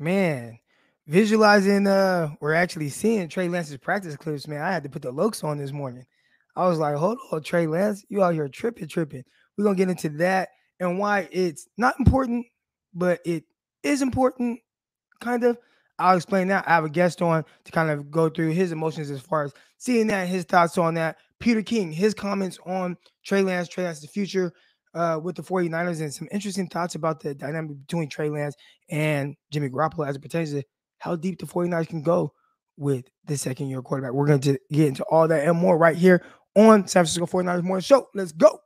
man, visualizing uh we're actually seeing Trey Lance's practice clips, man. I had to put the looks on this morning. I was like, hold on, Trey Lance, you out here tripping, tripping. We're gonna get into that and why it's not important, but it is important, kind of. I'll explain that. I have a guest on to kind of go through his emotions as far as seeing that, his thoughts on that. Peter King, his comments on Trey Lance, Trey Lance's future uh, with the 49ers, and some interesting thoughts about the dynamic between Trey Lance and Jimmy Garoppolo as it pertains to how deep the 49ers can go with the second year quarterback. We're going to get into all that and more right here on San Francisco 49ers Morning Show. Let's go.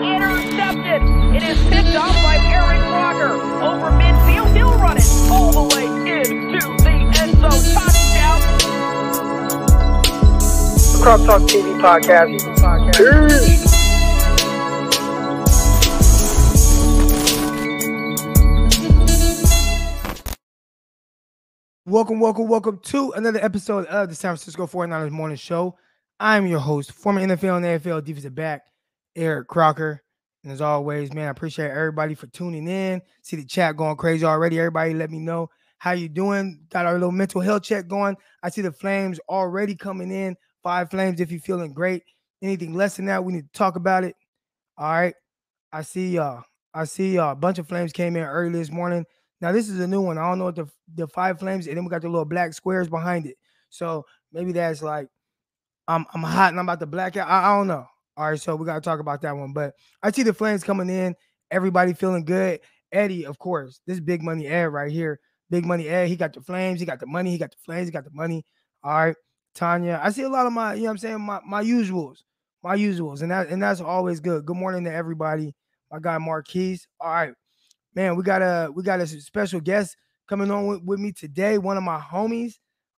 Intercepted. It is picked off by Aaron Crocker. Over midfield, he'll run it all the way into the end zone. Touchdown. Crosstalk TV podcast. Peace. Welcome, welcome, welcome to another episode of the San Francisco 49ers Morning Show. I'm your host, former NFL and AFL defensive back, Eric Crocker. And as always, man, I appreciate everybody for tuning in. See the chat going crazy already. Everybody let me know how you doing. Got our little mental health check going. I see the flames already coming in. Five flames if you're feeling great. Anything less than that, we need to talk about it. All right. I see y'all. I see y'all. A bunch of flames came in early this morning. Now this is a new one. I don't know what the the five flames, and then we got the little black squares behind it. So maybe that's like I'm I'm hot and I'm about to black out. I, I don't know. All right, so we gotta talk about that one. But I see the flames coming in. Everybody feeling good. Eddie, of course, this big money Ed right here. Big money Ed. He got the flames. He got the money. He got the flames. He got the money. All right, Tanya. I see a lot of my, you know, what I'm saying my my usuals, my usuals, and that and that's always good. Good morning to everybody. My guy Marquise. All right, man, we got a we got a special guest coming on with, with me today. One of my homies.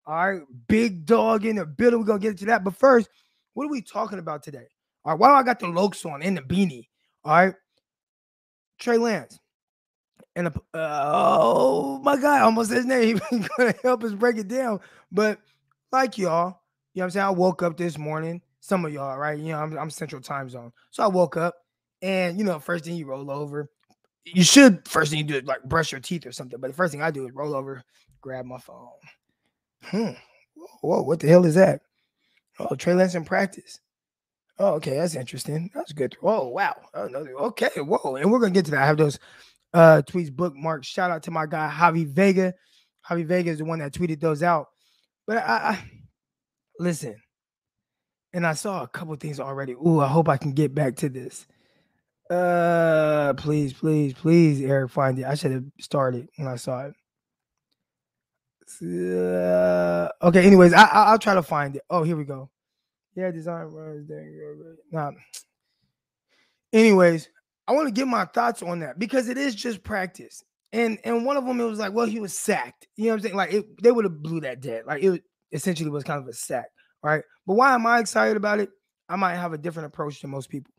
All right, big dog in the building. We're gonna get into that. But first, what are we talking about today? All right, why do I got the Lokes on and the beanie? All right, Trey Lance. And a, uh, oh my God, almost his name. He's gonna help us break it down. But like y'all, you know what I'm saying? I woke up this morning. Some of y'all, right? You know, I'm, I'm Central Time Zone. So I woke up and you know, first thing you roll over, you should first thing you do is like brush your teeth or something. But the first thing I do is roll over, grab my phone. Hmm. Whoa, what the hell is that? Oh, Trey Lance in practice. Oh, okay, that's interesting. That's good. Oh, wow. Okay, whoa. And we're gonna get to that. I have those uh tweets bookmarked. Shout out to my guy Javi Vega. Javi Vega is the one that tweeted those out. But I, I listen, and I saw a couple things already. Ooh, I hope I can get back to this. Uh, please, please, please, Eric, find it. I should have started when I saw it. Uh, okay. Anyways, I, I will try to find it. Oh, here we go. Yeah, design runs. Nah. Anyways, I want to get my thoughts on that because it is just practice. And and one of them it was like, well, he was sacked. You know what I'm saying? Like it, they would have blew that dead. Like it essentially was kind of a sack, right? But why am I excited about it? I might have a different approach than most people.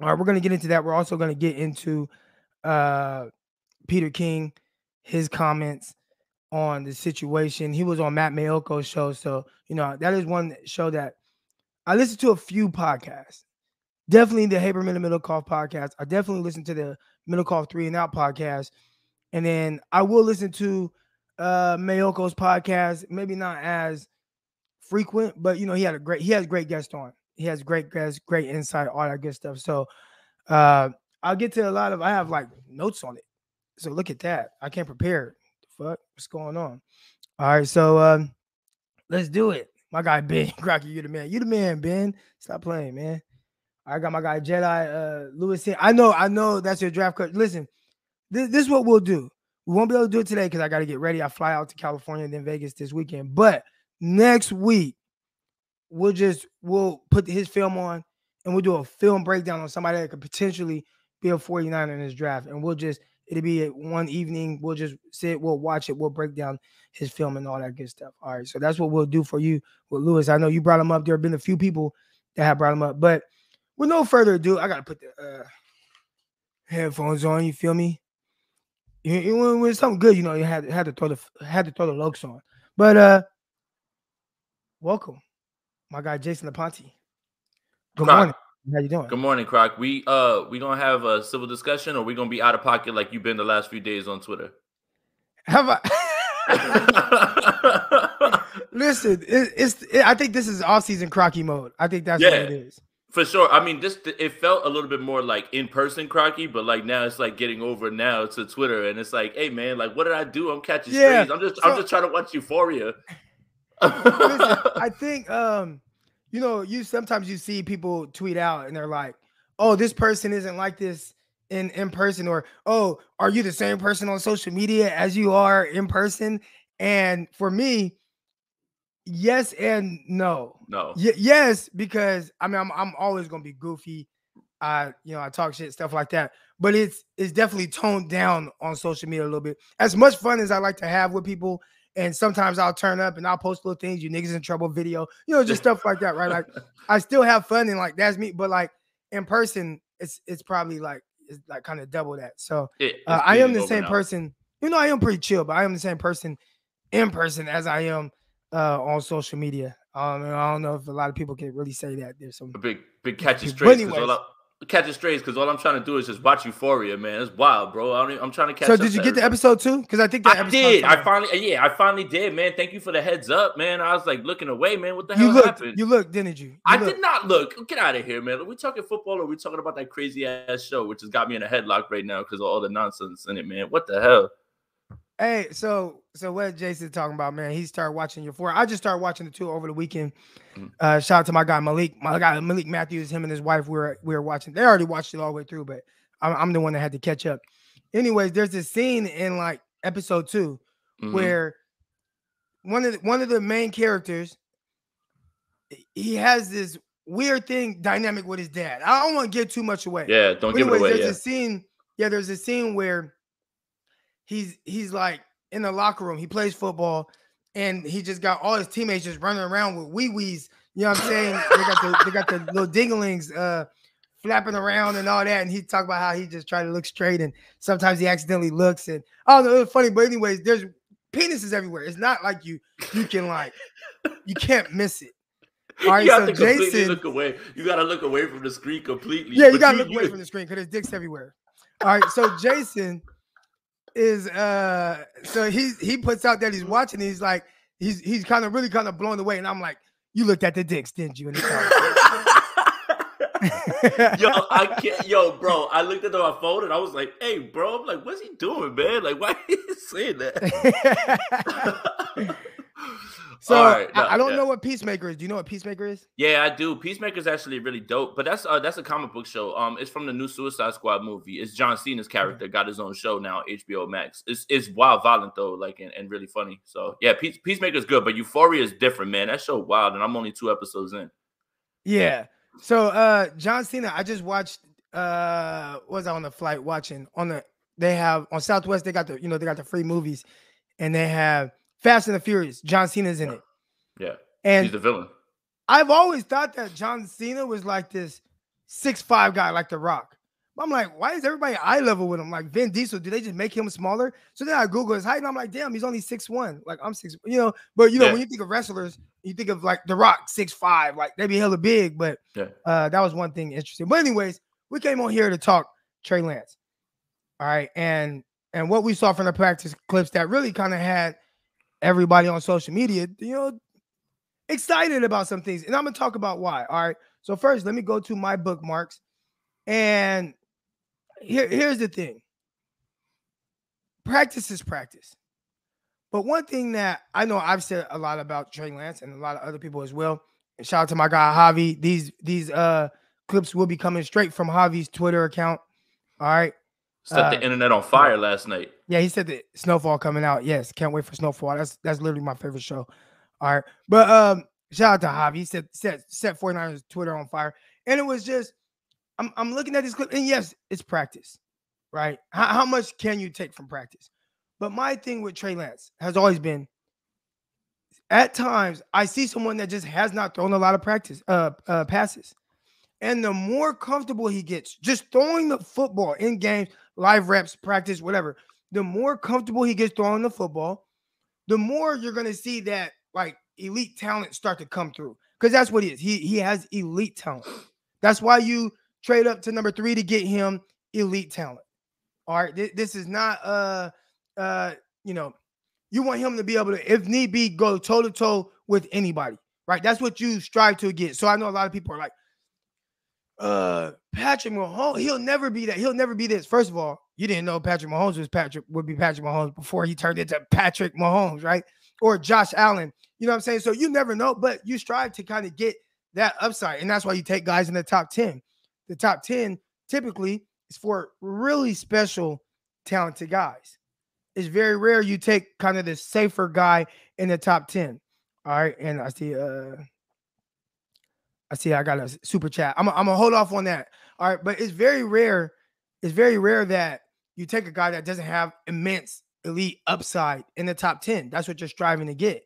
All right, we're gonna get into that. We're also gonna get into uh Peter King, his comments on the situation. He was on Matt Maiocco's show, so you know that is one show that I listen to a few podcasts. Definitely the Haberman and Middlekauff podcast. I definitely listen to the Middlekauff Three and Out podcast, and then I will listen to uh Maiocco's podcast. Maybe not as frequent, but you know he had a great he has great guest on he has great guests, great insight, all that good stuff. So uh I'll get to a lot of I have like notes on it. So look at that. I can't prepare. Fuck, what's going on? All right, so um let's do it. My guy Ben Crocker, you the man. You the man, Ben. Stop playing, man. I got my guy Jedi uh Lewis here. I know, I know that's your draft coach. Listen, this, this is what we'll do. We won't be able to do it today because I got to get ready. I fly out to California and then Vegas this weekend. But next week, we'll just we'll put his film on and we'll do a film breakdown on somebody that could potentially be a 49 in this draft. And we'll just it'll be one evening. We'll just sit, we'll watch it, we'll break down his film and all that good stuff. All right. So that's what we'll do for you with Lewis. I know you brought him up. There have been a few people that have brought him up, but with no further ado, I gotta put the uh, headphones on. You feel me? You, you, when it's something good, you know, you had had to throw the had to throw the looks on. But uh, welcome my guy Jason Aponte. Good morning. How you doing? Good morning, Croc. We uh we gonna have a civil discussion, or we gonna be out of pocket like you've been the last few days on Twitter. Have I? Listen, it, it's. It, I think this is off-season crocky mode. I think that's what Yeah. it is. For sure. I mean, this it felt a little bit more like in person Crocky, but like now it's like getting over now to Twitter, and it's like, hey man, like what did I do? I'm catching Yeah, strays. I'm just so- I'm just trying to watch Euphoria. Listen, I think um, you know, you sometimes you see people tweet out and they're like, "Oh, this person isn't like this in in person," or "Oh, are you the same person on social media as you are in person?" And for me, yes and no. no. Y- yes, because I mean I'm I'm always gonna be goofy. I you know I talk shit stuff like that, but it's it's definitely toned down on social media a little bit. As much fun as I like to have with people, and sometimes I'll turn up and I'll post little things, you niggas in trouble video, you know, just stuff like that, right? Like I still have fun and like that's me, but like in person, it's it's probably like it's like kind of double that. So It- uh, I am the same person. You know, I am pretty chill, but I am the same person in person as I am uh, on social media. Um, I don't know if a lot of people can really say that. There's some. A big big catching But strays because all anyways. Catching strays because all I'm trying to do is just watch Euphoria, man. It's wild, bro. I don't, even- I'm trying to catch. So did you get the episode two? Because I think that I episode did. I finally, uh, yeah, I finally did, man. Thank you for the heads up, man. I was like looking away, man. What the You hell looked. happened? You looked, didn't you? You I looked. did not look. Get out of here, man. Are we talking football or are we talking about that crazy ass show, which has got me in a headlock right now because of all the nonsense in it, man? What the hell? Hey, so so what Jason talking about, man? He started watching Euphoria. I just started watching the two over the weekend. Mhm. Uh, shout out to my guy Malik. My guy Malik Matthews, him and his wife we were we were watching. They already watched it all the way through, but I'm, I'm the one that had to catch up. Anyways, there's this scene in like episode 2 Mhm. where one of the, one of the main characters he has this weird thing dynamic with his dad. I don't want to give too much away. yeah, don't But give it away. there's Yeah. a scene. Yeah, there's a scene where he's he's like in the locker room. He plays football, and he just got all his teammates just running around with wee wees. You know what I'm saying? they got the they got the little dinglings uh flapping around and all that. And he talked about how he just tried to look straight, and sometimes he accidentally looks. And oh don't know, it's funny. But anyways, there's penises everywhere. It's not like you you can like you can't miss it. All right, you have so to completely Jason- look away. You got to look away from the screen completely. Yeah, you gotta look away from the screen because there's dicks everywhere. All right, so Jason is uh so he's he puts out that he's watching, he's like, he's he's kind of really kind of blown away. And I'm like, you looked at the dicks, didn't you? And he's like, yo, I can't. Yo, bro, I looked at my phone and I was like, "Hey, bro," I'm like, "What's he doing, man? Like, why are you saying that?" so right, I, no, I don't yeah. know what Peacemaker is. Do you know what Peacemaker is? Yeah, I do. Peacemaker is actually really dope, but that's uh, that's a comic book show. Um, it's from the new Suicide Squad movie. It's John Cena's character got his own show now, HBO Max. It's it's wild, violent though, like and, and really funny. So yeah, Peace, is good, but Euphoria is different, man. That show wild, and I'm only two episodes in. Yeah. So uh John Cena, I just watched uh what was I on the flight watching on the they have on Southwest, they got the you know, they got the free movies and they have Fast and the Furious. John Cena's in it. Yeah, And he's the villain. I've always thought that John Cena was like this six five guy like The Rock. But I'm like, why is everybody eye level with him? Like Vin Diesel, do they just make him smaller? So then I Google his height and I'm like, damn, he's only six one. Like I'm six, you know. But you know, Yeah. when you think of wrestlers, you think of like The Rock, six five, like they be hella big. But Yeah. uh, that was one thing interesting. But anyways, we came on here to talk Trey Lance. All right, and and what we saw from the practice clips that really kind of had everybody on social media, you know, excited about some things. And I'm gonna talk about why. All right. So first, let me go to my bookmarks. And here, here's the thing. Practice is practice. But one thing that I know I've said a lot about Trey Lance and a lot of other people as well. And shout out to my guy Javi. These these uh clips will be coming straight from Javi's Twitter account. All right. Set Uh, the internet on fire last night. Yeah, he said that Snowfall coming out. Yes, can't wait for Snowfall. That's that's literally my favorite show. All right. But um, shout out to Javi. He said set set 49ers Twitter on fire. And it was just I'm I'm looking at this clip, and yes, it's practice, right? How, how much can you take from practice? But my thing with Trey Lance has always been at times I see someone that just has not thrown a lot of practice uh, uh passes. And the more comfortable he gets just throwing the football in games, live reps, practice, whatever, the more comfortable he gets throwing the football, the more you're going to see that like elite talent start to come through. Because that's what he is. He he has elite talent. That's why you trade up to number three to get him elite talent. All right. Th- this is not uh uh you know, you want him to be able to, if need be, go toe to toe with anybody. Right. That's what you strive to get. So I know a lot of people are like, uh Patrick Mahomes, he'll never be that. He'll never be this. First of all, you didn't know Patrick Mahomes was Patrick would be Patrick Mahomes before he turned into Patrick Mahomes, right? Or Josh Allen. You know what I'm saying? So you never know, but you strive to kind of get that upside. And that's why you take guys in the top 10. The top 10 typically is for really special, talented guys. It's very rare you take kind of the safer guy in the top 10. All right. And I see uh I see I got a super chat. I'm, gonna hold off on that. All right, but it's very rare. It's very rare that you take a guy that doesn't have immense elite upside in the top 10. That's what you're striving to get.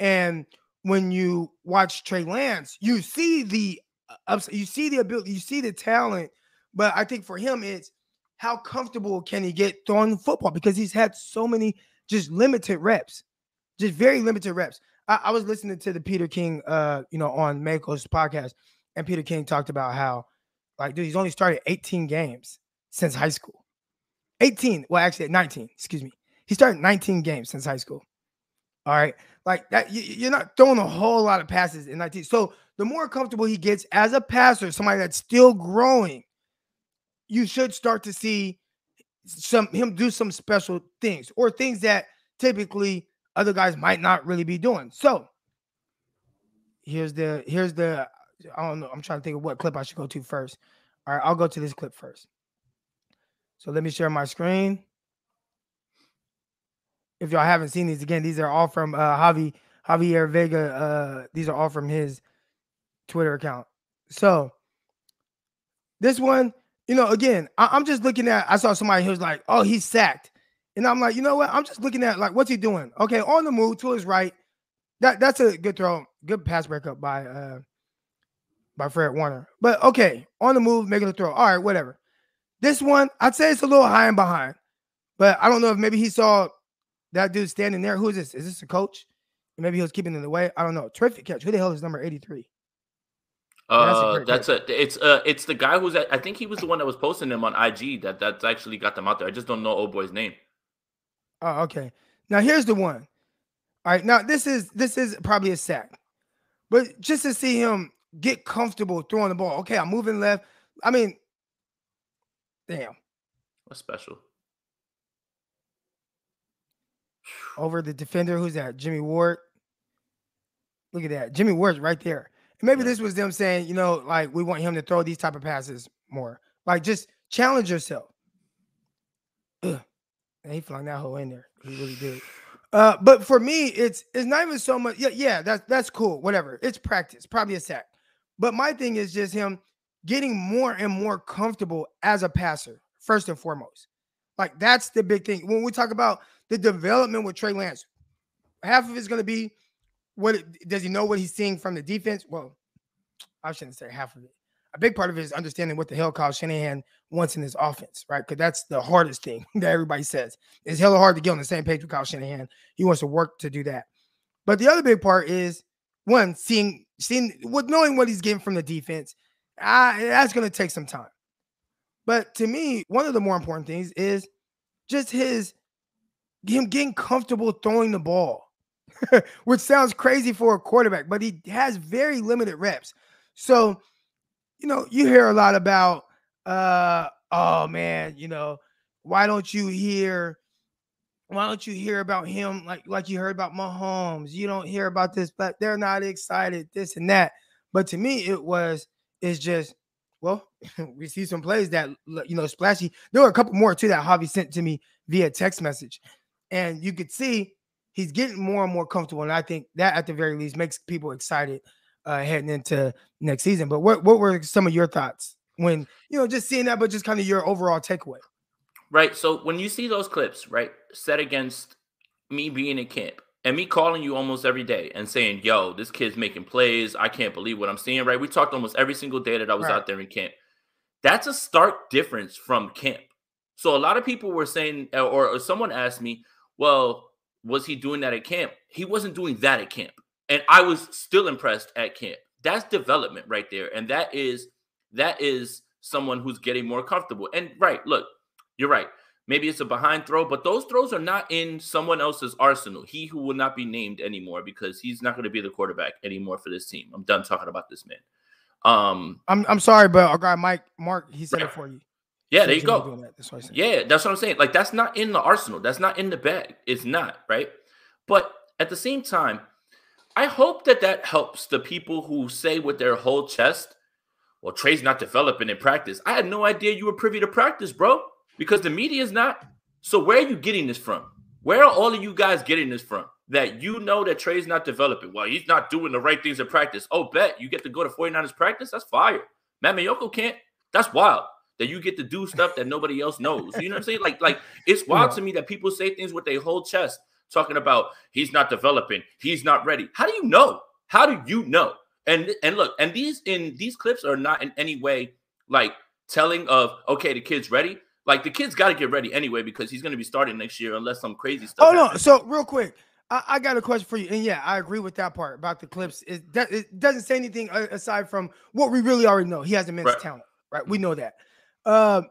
And when you watch Trey Lance, you see the uh, upside, you see the ability, you see the talent. But I think for him, it's how comfortable can he get throwing football because he's had so many just limited reps, just very limited reps. I, I was listening to the Peter King, uh, you know, on Maiocco's podcast, and Peter King talked about how, like, dude, he's only started 18 games since high school. 18, well, actually 19, excuse me. He started 19 games since high school. All right. Like that, you, you're not throwing a whole lot of passes in 19. So the more comfortable he gets as a passer, somebody that's still growing, you should start to see some him do some special things or things that typically other guys might not really be doing. So here's the here's the I don't know. I'm trying to think of what clip I should go to first. All right, I'll go to this clip first. So let me share my screen. If y'all haven't seen these again, these are all from uh Javi Javier Vega. Uh these are all from his Twitter account. So this one, you know, again, I, am just looking at I saw somebody who was like, oh, he's sacked. And I'm like, you know what? I'm just looking at like what's he doing? Okay, on the move to his right. That that's a good throw, good pass breakup by uh by Fred Warner. But okay, on the move, making a throw. All right, whatever. This one, I'd say it's a little high and behind, but I don't know if maybe he saw that dude standing there. Who is this? Is this a coach? Maybe he was keeping it way. I don't know. Terrific catch. Who the hell is number 83? Uh, that's a, it's uh it's the guy who's at, I think he was the one that was posting them on IG that that's actually got them out there. I just don't know old boy's name. Oh, okay. Now here's the one. All right, now this is this is probably a sack, but just to see him get comfortable throwing the ball. Okay, I'm moving left. I mean, Damn. What's special? Over the defender. Who's that? Jimmy Ward. Look at that. Jimmy Ward's right there. And maybe this was them saying, you know, like we want him to throw these type of passes more. Like just challenge yourself. Ugh. And he flung that hole in there. He really did. Uh, but for me, it's it's not even so much. Yeah, yeah, that's that's cool. Whatever. It's practice, probably a sack. But my thing is just him getting more and more comfortable as a passer, first and foremost. Like that's the big thing. When we talk about the development with Trey Lance, half of it's to be what does he know what he's seeing from the defense? Well, I shouldn't say half of it. A big part of it is understanding what the hell Kyle Shanahan wants in his offense, right? Because that's the hardest thing that everybody says. It's hella hard to get on the same page with Kyle Shanahan. He wants to work to do that. But the other big part is one, seeing seeing what knowing what he's getting from the defense I, that's going to take some time. But to me, one of the more important things is just his him getting comfortable throwing the ball, which sounds crazy for a quarterback, but he has very limited reps. So, you know, you hear a lot about, uh, oh man, you know, why don't you hear, why don't you hear about him like like you heard about Mahomes? You don't hear about this, but they're not excited, this and that. But to me, it was it's just well, we see some plays that you know splashy. There were a couple more too that Javi sent to me via text message, and you could see he's getting more and more comfortable. And I think that at the very least makes people excited uh, heading into next season. But what what were some of your thoughts when you know just seeing that, but just kind of your overall takeaway? Right. So when you see those clips, right, set against me being in camp, and me calling you almost every day and saying, "Yo, this kid's making plays. I can't believe what I'm seeing." Right? We talked almost every single day that I was right. out there in camp. That's a stark difference from camp. So a lot of people were saying, or, or someone asked me, "Well, was he doing that at camp?" He wasn't doing that at camp, and I was still impressed at camp. That's development right there, and that is that is someone who's getting more comfortable. And right, look, you're right. Maybe it's a behind throw, but those throws are not in someone else's arsenal. He who will not be named anymore because he's not going to be the quarterback anymore for this team. I'm done talking about this man. Um, I'm I'm sorry, but our guy Mike Mark he said Right. it for you. yeah, So there you go. that. That's. Yeah, that's what I'm saying. Like that's not in the arsenal. That's not in the bag. It's not right. But at the same time, I hope that that helps the people who say with their whole chest, "Well, Trey's not developing in practice." I had no idea you were privy to practice, bro, because the media is not. So where are you getting this from? Where are all of you guys getting this from? That you know that Trey's not developing. Well, he's not doing the right things in practice. Oh, bet you get to go to 49ers practice. That's fire. Matt Maiocco can't. That's wild. That you get to do stuff that nobody else knows. You know what I'm saying? Like, like it's wild Yeah. to me that people say things with their whole chest, talking about he's not developing, he's not ready. How do you know? How do you know? And and look, and these in these clips are not in any way like telling of okay, the kid's ready. Like the kid's got to get ready anyway because he's going to be starting next year unless some crazy stuff. On. happens. So real quick, I, I got a question for you. And yeah, I agree with that part about the clips. It, it doesn't say anything aside from what we really already know. He has immense Right. talent, right? We know that. Uh,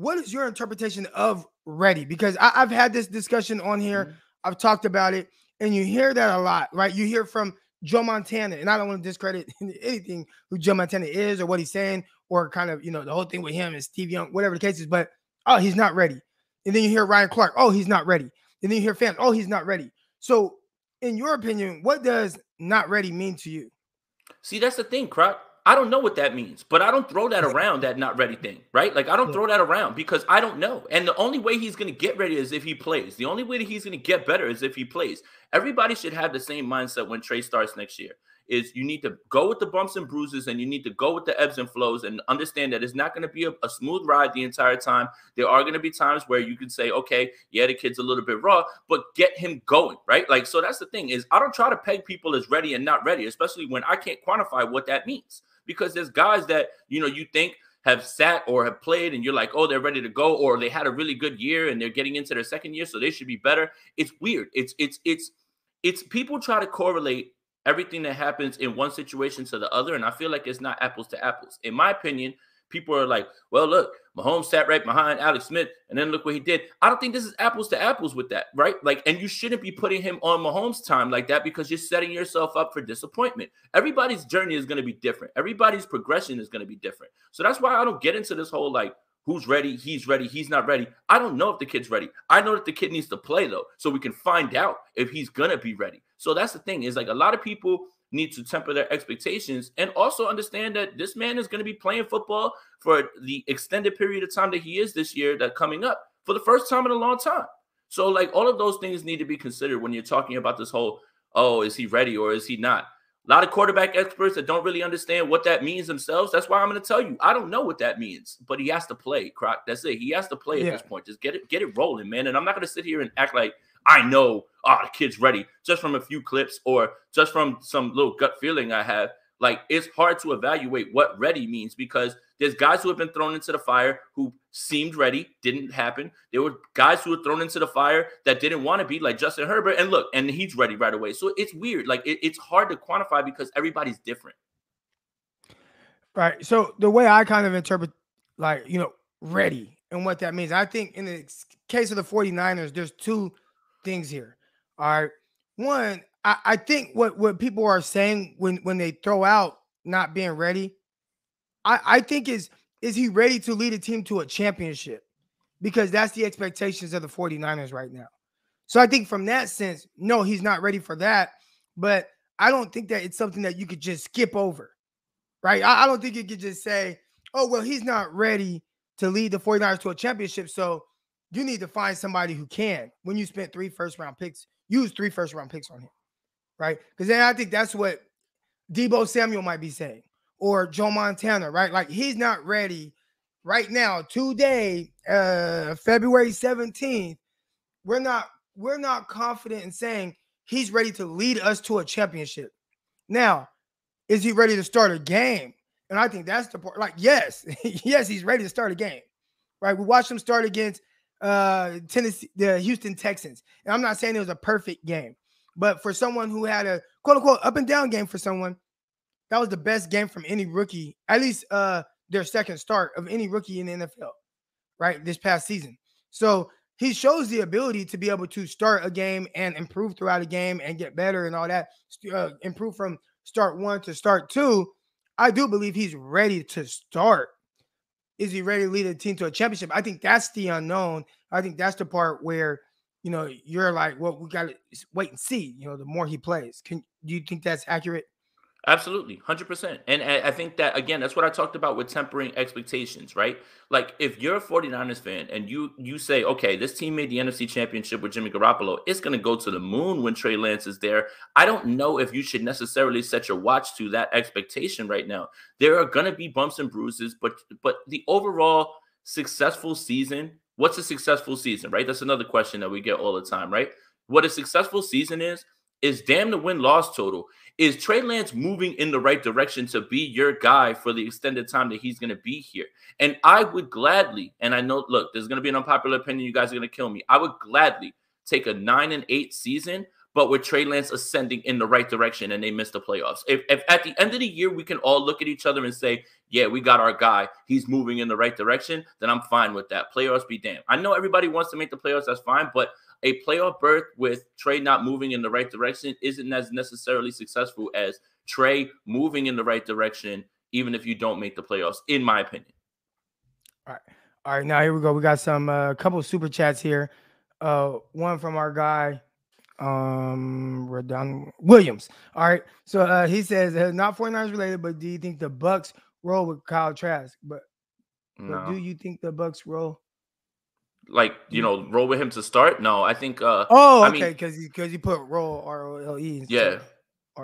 what is your interpretation of ready? Because I, I've had this discussion on here. Mhm. I've talked about it, and you hear that a lot, right? You hear from Joe Montana, and I don't want to discredit anything who Joe Montana is or what he's saying, or kind of you know the whole thing with him and Steve Young, whatever the case is. But oh, he's not ready. And then you hear Ryan Clark, oh, he's not ready. And then you hear fans, oh, he's not ready. So, in your opinion, what does not ready mean to you? See, that's the thing, Croc. I don't know what that means, but I don't throw that around that not ready thing, right? Like I don't throw that around because I don't know. And the only way he's going to get ready is if he plays. The only way that he's going to get better is if he plays. Everybody should have the same mindset when Trey starts next year. Is you need to go with the bumps and bruises and you need to go with the ebbs and flows and understand that it's not going to be a, a smooth ride the entire time. There are going to be times where you can say, okay, yeah, the kid's a little bit raw, but get him going, right? Like, so that's the thing is I don't try to peg people as ready and not ready, especially when I can't quantify what that means. Because there's guys that you know you think have sat or have played, and you're like, oh, they're ready to go, or they had a really good year and they're getting into their second year, so they should be better. It's weird. It's it's it's it's people try to correlate everything that happens in one situation to the other, and I feel like it's not apples to apples. In my opinion, people are like, well, look, Mahomes sat right behind Alex Smith, and then look what he did. I don't think this is apples to apples with that, right? Like, and you shouldn't be putting him on Mahomes' time like that because you're setting yourself up for disappointment. Everybody's journey is going to be different. Everybody's progression is going to be different. So that's why I don't get into this whole like, who's ready, he's ready, he's not ready. I don't know if the kid's ready. I know that the kid needs to play though, so we can find out if he's gonna be ready. So that's the thing is like a lot of people need to temper their expectations and also understand that this man is going to be playing football for the extended period of time that he is this year that coming up for the first time in a long time. So like all of those things need to be considered when you're talking about this whole oh is he ready or is he not? A lot of quarterback experts that don't really understand what that means themselves. That's why I'm going to tell you I don't know what that means, but he has to play. Croc, that's it. He has to play at Yeah. this point. Just get it get it rolling, man. And I'm not going to sit here and act like I know, oh, the kid's ready just from a few clips or just from some little gut feeling I have. Like it's hard to evaluate what ready means because there's guys who have been thrown into the fire who seemed ready, didn't happen. There were guys who were thrown into the fire that didn't want to be, like Justin Herbert. And look, and he's ready right away. So it's weird. Like it- it's hard to quantify because everybody's different. Right. So the way I kind of interpret, like, you know, ready and what that means, I think in the case of the 49ers, there's two things here. All right. One, I, I think what, what people are saying when, when they throw out not being ready, I, I think is is he ready to lead a team to a championship? Because that's the expectations of the 49ers right now. So I think from that sense, no, he's not ready for that. But I don't think that it's something that you could just skip over right? I, I don't think you could just say, oh, well, he's not ready to lead the 49ers to a championship. So you need to find somebody who can. When you spent three first round picks, use three first round picks on him, right? Because then I think that's what Deebo Samuel might be saying, or Joe Montana, right? Like he's not ready right now, today, uh, February 17th. We're not we're not confident in saying he's ready to lead us to a championship. Now, is he ready to start a game? And I think that's the part. Like, yes, yes, he's ready to start a game. Right? We watched him start against uh Tennessee, the Houston Texans. And I'm not saying it was a perfect game, but for someone who had a quote unquote up and down game for someone, that was the best game from any rookie, at least uh their second start of any rookie in the NFL, right? This past season. So he shows the ability to be able to start a game and improve throughout a game and get better and all that, uh, improve from start one to start two. I do believe he's ready to start. Is he ready to lead a team to a championship? I think that's the unknown. I think that's the part where you know you're like, well, we got to wait and see. You know, the more he plays, can do you think that's accurate? Absolutely, hundred percent. And I think that again, that's what I talked about with tempering expectations, right? Like if you're a 49ers fan and you you say, okay, this team made the NFC Championship with Jimmy Garoppolo, it's going to go to the moon when Trey Lance is there. I don't know if you should necessarily set your watch to that expectation right now. There are going to be bumps and bruises, but but the overall successful season, what's a successful season, right? That's another question that we get all the time, right? What a successful season is is damn the win loss total. Is Trey Lance moving in the right direction to be your guy for the extended time that he's going to be here? And I would gladly, and I know, look, there's going to be an unpopular opinion. You guys are going to kill me. I would gladly take a nine and eight season, but with Trey Lance ascending in the right direction and they miss the playoffs. If, if at the end of the year we can all look at each other and say, yeah, we got our guy, he's moving in the right direction, then I'm fine with that. Playoffs be damned. I know everybody wants to make the playoffs, that's fine, but a playoff berth with Trey not moving in the right direction isn't as necessarily successful as Trey moving in the right direction, even if you don't make the playoffs, in my opinion. All right. All right. Now here we go. We got some a uh, couple super chats here. Uh, one from our guy, um, Redon Williams. All right. So uh, he says uh, not 49ers related, but do you think the Bucs roll with Kyle Trask? But, no. but do you think the Bucs roll? Like you know roll with him to start. No, I think. uh Oh, okay, because because you put roll R O L E. Yeah.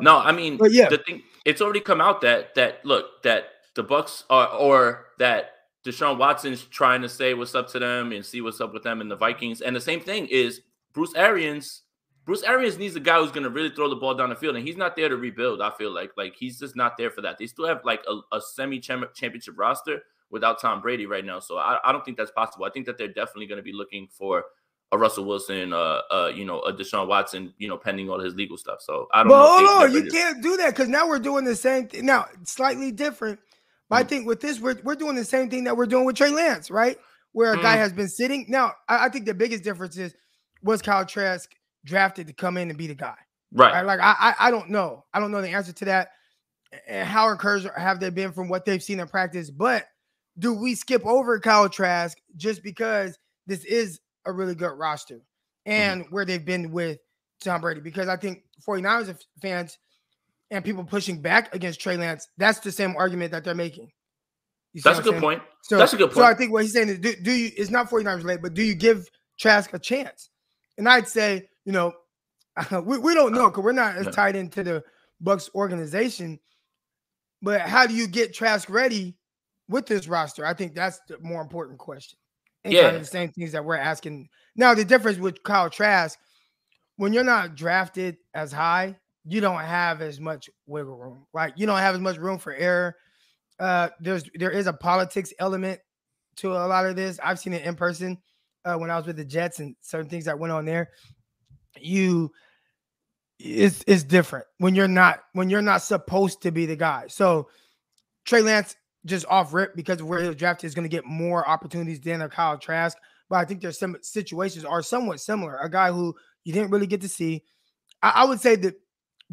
No, I mean, but yeah, the thing it's already come out that that look that the Bucs are or that Deshaun Watson's trying to say what's up to them and see what's up with them and the Vikings. And the same thing is Bruce Arians. Bruce Arians needs a guy who's going to really throw the ball down the field, and he's not there to rebuild. I feel like like he's just not there for that. They still have like a, a semi championship roster, without Tom Brady right now. So I, I don't think that's possible. I think that they're definitely going to be looking for a Russell Wilson, uh, uh, you know, a Deshaun Watson, you know, pending all his legal stuff. So I don't well, know. Hold on, you can't do that because now we're doing the same thing. Now, slightly different. But mm. I think with this, we're, we're doing the same thing that we're doing with Trey Lance, right? Where a mm. guy has been sitting. Now, I, I, think the biggest difference is was Kyle Trask drafted to come in and be the guy? Right. right? Like I, I, I don't know. I don't know the answer to that. And how encouraged have they been from what they've seen in practice? But do we skip over Kyle Trask just because this is a really good roster mm-hmm. and mm-hmm. where they've been with Tom Brady? Because I think 49ers fans and people pushing back against Trey Lance, that's the same argument that they're making. That's a good saying? point. So, that's a good point. So I think what he's saying is do, do you it's not 49ers related, but do you give Trask a chance? And I'd say, you know, we, we don't know because we're not as tied into the Bucs organization. But how do you get Trask ready with this roster? I think that's the more important question. And yeah. Kind of the same things that we're asking. Now, the difference with Kyle Trask, when you're not drafted as high, you don't have as much wiggle room. Right? You don't have as much room for error. Uh, there's there is a politics element to a lot of this. I've seen it in person uh, when I was with the Jets and certain things that went on there. You it's it's different when you're not when you're not supposed to be the guy. So Trey Lance just off rip because of where he was drafted is going to get more opportunities than a Kyle Trask. But I think there's some situations are somewhat similar. A guy who you didn't really get to see. I, I would say the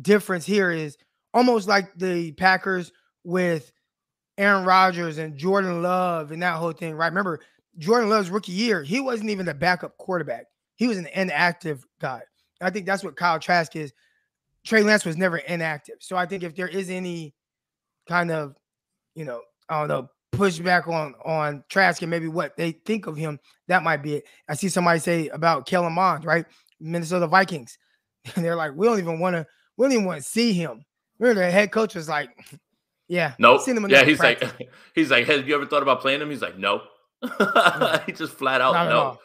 difference here is almost like the Packers with Aaron Rodgers and Jordan Love and that whole thing, right? Remember, Jordan Love's rookie year, he wasn't even the backup quarterback. He was an inactive guy. I think that's what Kyle Trask is. Trey Lance was never inactive. So I think if there is any kind of, you know, I don't know, push on on Trask and maybe what they think of him. That might be it. I see somebody say about Kellen Mond, right? Minnesota Vikings. And they're like, we don't even want to, we don't even want to see him. Remember, the head coach was like, Yeah, nope. yeah, he's practice. like, he's like, have you ever thought about playing him? He's like, no. he just flat out Not no.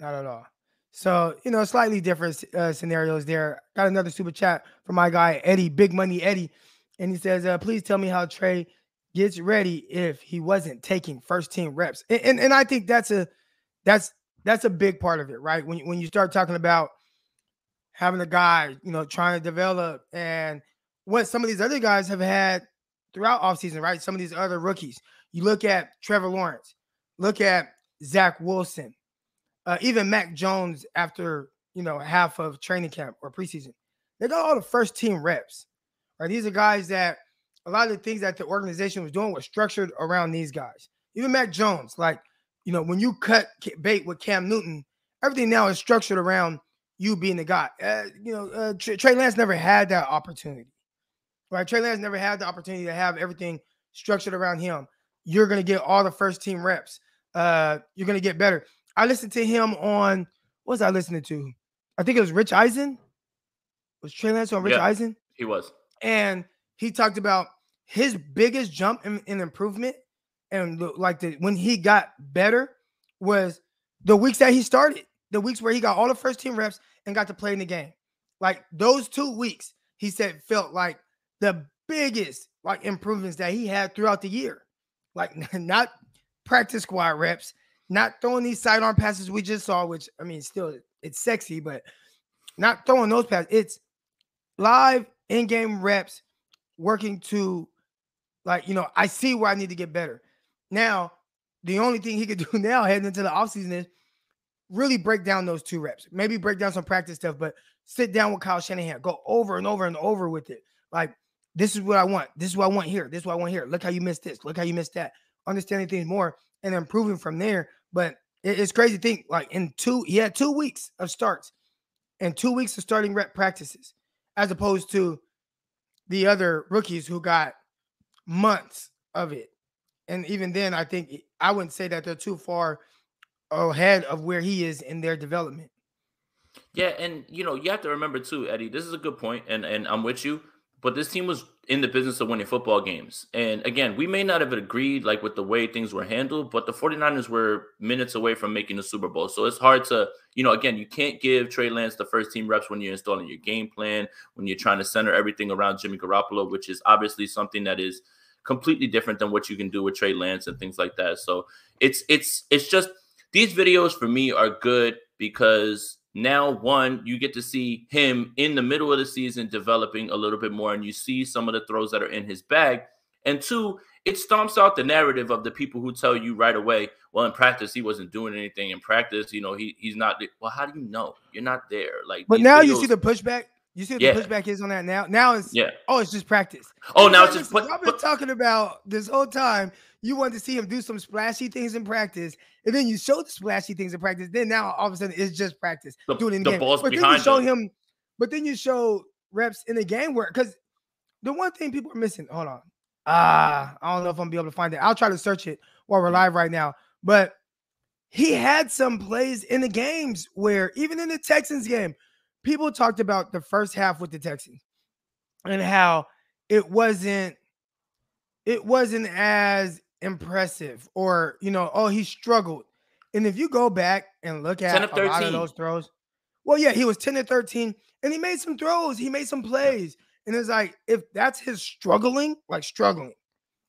Not at all. So, you know, slightly different uh, scenarios there. Got another super chat from my guy, Eddie, Big Money Eddie. And he says, uh, please tell me how Trey gets ready if he wasn't taking first team reps. And, and, and I think that's a that's that's a big part of it, right? When when you start talking about having a guy, you know, trying to develop and what some of these other guys have had throughout offseason, right? Some of these other rookies. You look at Trevor Lawrence, look at Zach Wilson, uh, even Mac Jones after you know half of training camp or preseason. They got all the first team reps. Right? These are guys that a lot of the things that the organization was doing was structured around these guys. Even Mac Jones, like you know, when you cut bait with Cam Newton, everything now is structured around you being the guy. Uh, you know, uh, Trey Lance never had that opportunity, right? Trey Lance never had the opportunity to have everything structured around him. You're gonna get all the first team reps. Uh, you're gonna get better. I listened to him on what was I listening to? I think it was Rich Eisen. Was Trey Lance on Rich yeah, Eisen? He was. And he talked about his biggest jump in, in improvement and like the when he got better was the weeks that he started, the weeks where he got all the first team reps and got to play in the game. Like those two weeks, he said felt like the biggest like improvements that he had throughout the year. Like not practice squad reps, not throwing these sidearm passes we just saw, which I mean, still it's sexy, but not throwing those passes. It's live in-game reps working to like, you know, I see where I need to get better. Now, the only thing he could do now heading into the offseason is really break down those two reps. Maybe break down some practice stuff, but sit down with Kyle Shanahan, go over and over and over with it. Like, this is what I want. This is what I want here. This is what I want here. Look how you missed this. Look how you missed that. Understanding things more and improving from there. But it's crazy to think like in two, had two weeks of starts and two weeks of starting rep practices, as opposed to the other rookies who got months of it. And even then, I think I wouldn't say that they're too far ahead of where he is in their development. Yeah, and you know, you have to remember too, Eddie, this is a good point, and and I'm with you. But this team was in the business of winning football games. And again, we may not have agreed like with the way things were handled, but the 49ers were minutes away from making the Super Bowl. So it's hard to, you know, again, you can't give Trey Lance the first team reps when you're installing your game plan, when you're trying to center everything around Jimmy Garoppolo, which is obviously something that is completely different than what you can do with Trey Lance and things like that. So it's it's it's just these videos for me are good because now one you get to see him in the middle of the season developing a little bit more and you see some of the throws that are in his bag. And two it stomps out the narrative of the people who tell you right away well in practice he wasn't doing anything in practice. You know he he's not well how do you know? You're not there. Like but now videos, you see the pushback you see what yeah. the pushback is on that now now it's yeah oh it's just practice oh now it's just but, i've been talking about this whole time you wanted to see him do some splashy things in practice, and then you show the splashy things in practice. Then now all of a sudden it's just practice the, doing it in the game. Balls but then you show him. but then you show reps in the game where because the one thing people are missing. Hold on, ah, I don't know if I'm gonna be able to find it. I'll try to search it while we're mm. live right now. But he had some plays in the games where even in the Texans game, people talked about the first half with the Texans and how it wasn't it wasn't as impressive or you know oh he struggled. And if you go back and look at a lot of those throws well yeah he was 10 to 13 and he made some throws he made some plays. And it's like if that's his struggling like struggling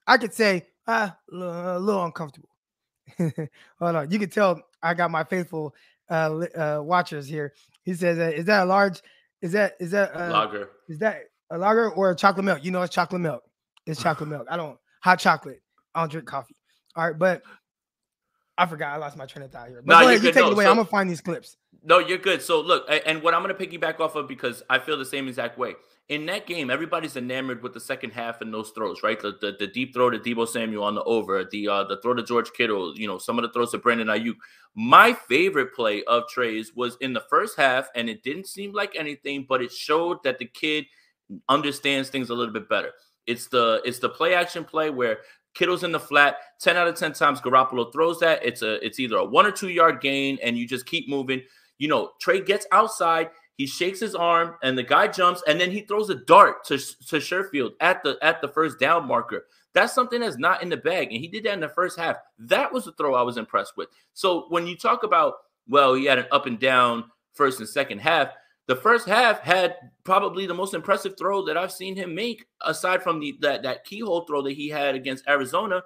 i could say ah a little uncomfortable. Hold on you can tell i got my faithful uh, uh watchers here he says uh, is that a large is that is that uh, lager is that a lager or a chocolate milk you know it's chocolate milk it's chocolate milk i don't hot chocolate I don't drink coffee. All right, but I forgot. I lost my train of thought here. But no, go ahead, you take no, it away. So, I'm gonna find these clips. No, you're good. So look, and what I'm gonna piggyback off of because I feel the same exact way. In that game, everybody's enamored with the second half and those throws, right? The, the, the deep throw to Deebo Samuel on the over, the uh, the throw to George Kittle, you know, some of the throws to Brandon Aiyuk. My favorite play of Trey's was in the first half, and it didn't seem like anything, but it showed that the kid understands things a little bit better. It's the it's the play action play where Kittle's in the flat. 10 out of 10 times Garoppolo throws that. It's a it's either a one or two yard gain, and you just keep moving. You know, Trey gets outside, he shakes his arm, and the guy jumps, and then he throws a dart to, to Sherfield at the at the first down marker. That's something that's not in the bag. And he did that in the first half. That was the throw I was impressed with. So when you talk about, well, he had an up and down first and second half, the first half had probably the most impressive throw that I've seen him make, aside from the that that keyhole throw that he had against Arizona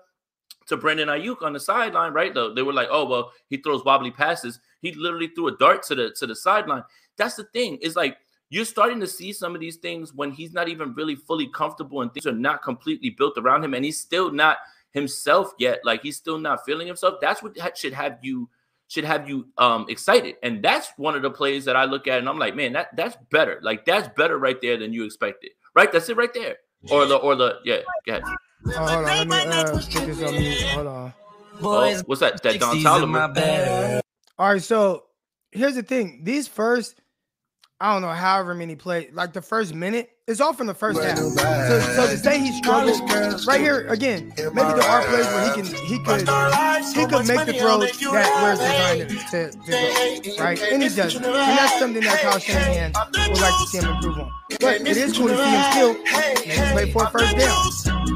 to Brandon Aiyuk on the sideline. Right, though they were like, "Oh well, he throws wobbly passes." He literally threw a dart to the to the sideline. That's the thing. Is like you're starting to see some of these things when he's not even really fully comfortable and things are not completely built around him and he's still not himself yet. Like he's still not feeling himself. That's what should have you should have you um excited. And that's one of the plays that I look at and I'm like, man, that that's better. Like that's better right there than you expected. Right? That's it right there. Or the or the yeah, go ahead. Oh, hold on, let me uh, put this on mute. Hold on. Oh, what's that? That Don Toliver. All right, so here's the thing. These first I don't know, however many plays, like the first minute, it's all from the first half. So, so to say he struggled right here again, maybe there are plays where he can he could he could make the throw that where it's designed to, to go, right? And he does, and that's something that Kyle Shanahan would like to see him improve on. But it is cool to see him still make play for a first down.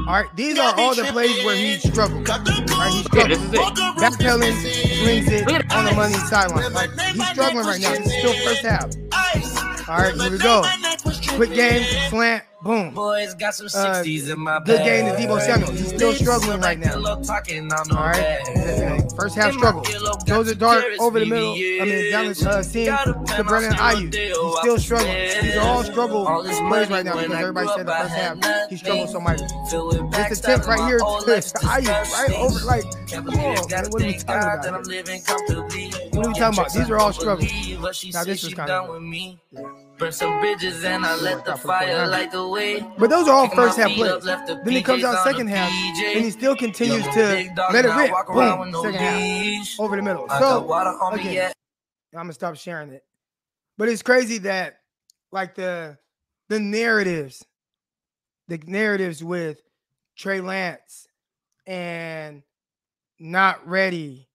All right, these are all the plays where he struggled. Right, he struggled. Backpedaling, swings it on the money sideline. Like, he's struggling right now. This is still first half. All right, here we go. Quick game, slant, boom. Boys got some 60s uh, in my Good game to Deebo Samuel. He's still struggling right now. All right, first half struggle. Throws a dart over the middle. I mean, down the uh, seam to Brandon Aiyuk. He's still struggling. These are all struggle plays right now because everybody said the first half he struggled so much. This attempt right here to Aiyuk, right over, like, come on, man, what are we talking about? What are we talking about? These are all struggles. Now this is kind of. Burn some bridges and I let the fire light the way. But those are all first half plays. Then he comes out second half and he still continues to let it rip. Boom, second half over the middle. So again, I'm gonna stop sharing it. But it's crazy that like the the narratives, the narratives with Trey Lance and not ready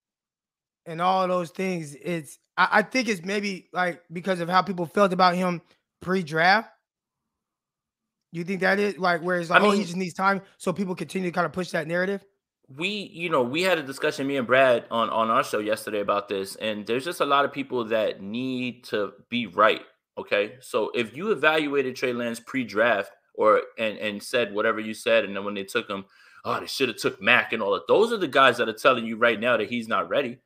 and all those things. It's I, I think it's maybe like because of how people felt about him pre-draft. You think that is like where it's like, I mean, oh, he just needs time, so people continue to kind of push that narrative. We, you know, we had a discussion, me and Brad, on on our show yesterday about this, and there's just a lot of people that need to be right. Okay, so if you evaluated Trey Lance pre-draft or and and said whatever you said, and then when they took him, oh, they should have took Mac and all that. Those are the guys that are telling you right now that he's not ready.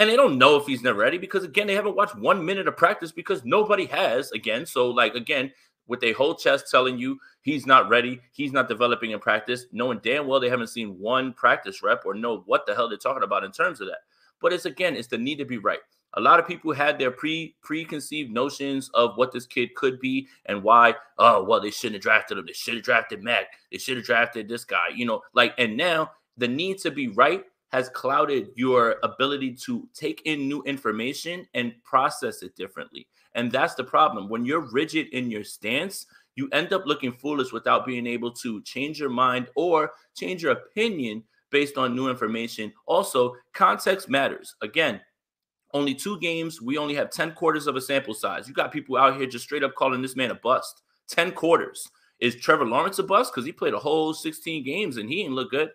And they don't know if he's never ready because again, they haven't watched one minute of practice because nobody has again. So, like again, with a whole chest telling you he's not ready, he's not developing in practice, knowing damn well they haven't seen one practice rep or know what the hell they're talking about in terms of that. But it's again, it's the need to be right. A lot of people had their pre preconceived notions of what this kid could be and why. Oh, well, they shouldn't have drafted him. They should have drafted Mac. They should have drafted this guy. You know, like, and now the need to be right has clouded your ability to take in new information and process it differently. And that's the problem. When you're rigid in your stance, you end up looking foolish without being able to change your mind or change your opinion based on new information. Also, context matters. Again, only two games. We only have 10 quarters of a sample size. You got people out here just straight up calling this man a bust. 10 quarters. Is Trevor Lawrence a bust? Because he played a whole 16 games and he didn't look good.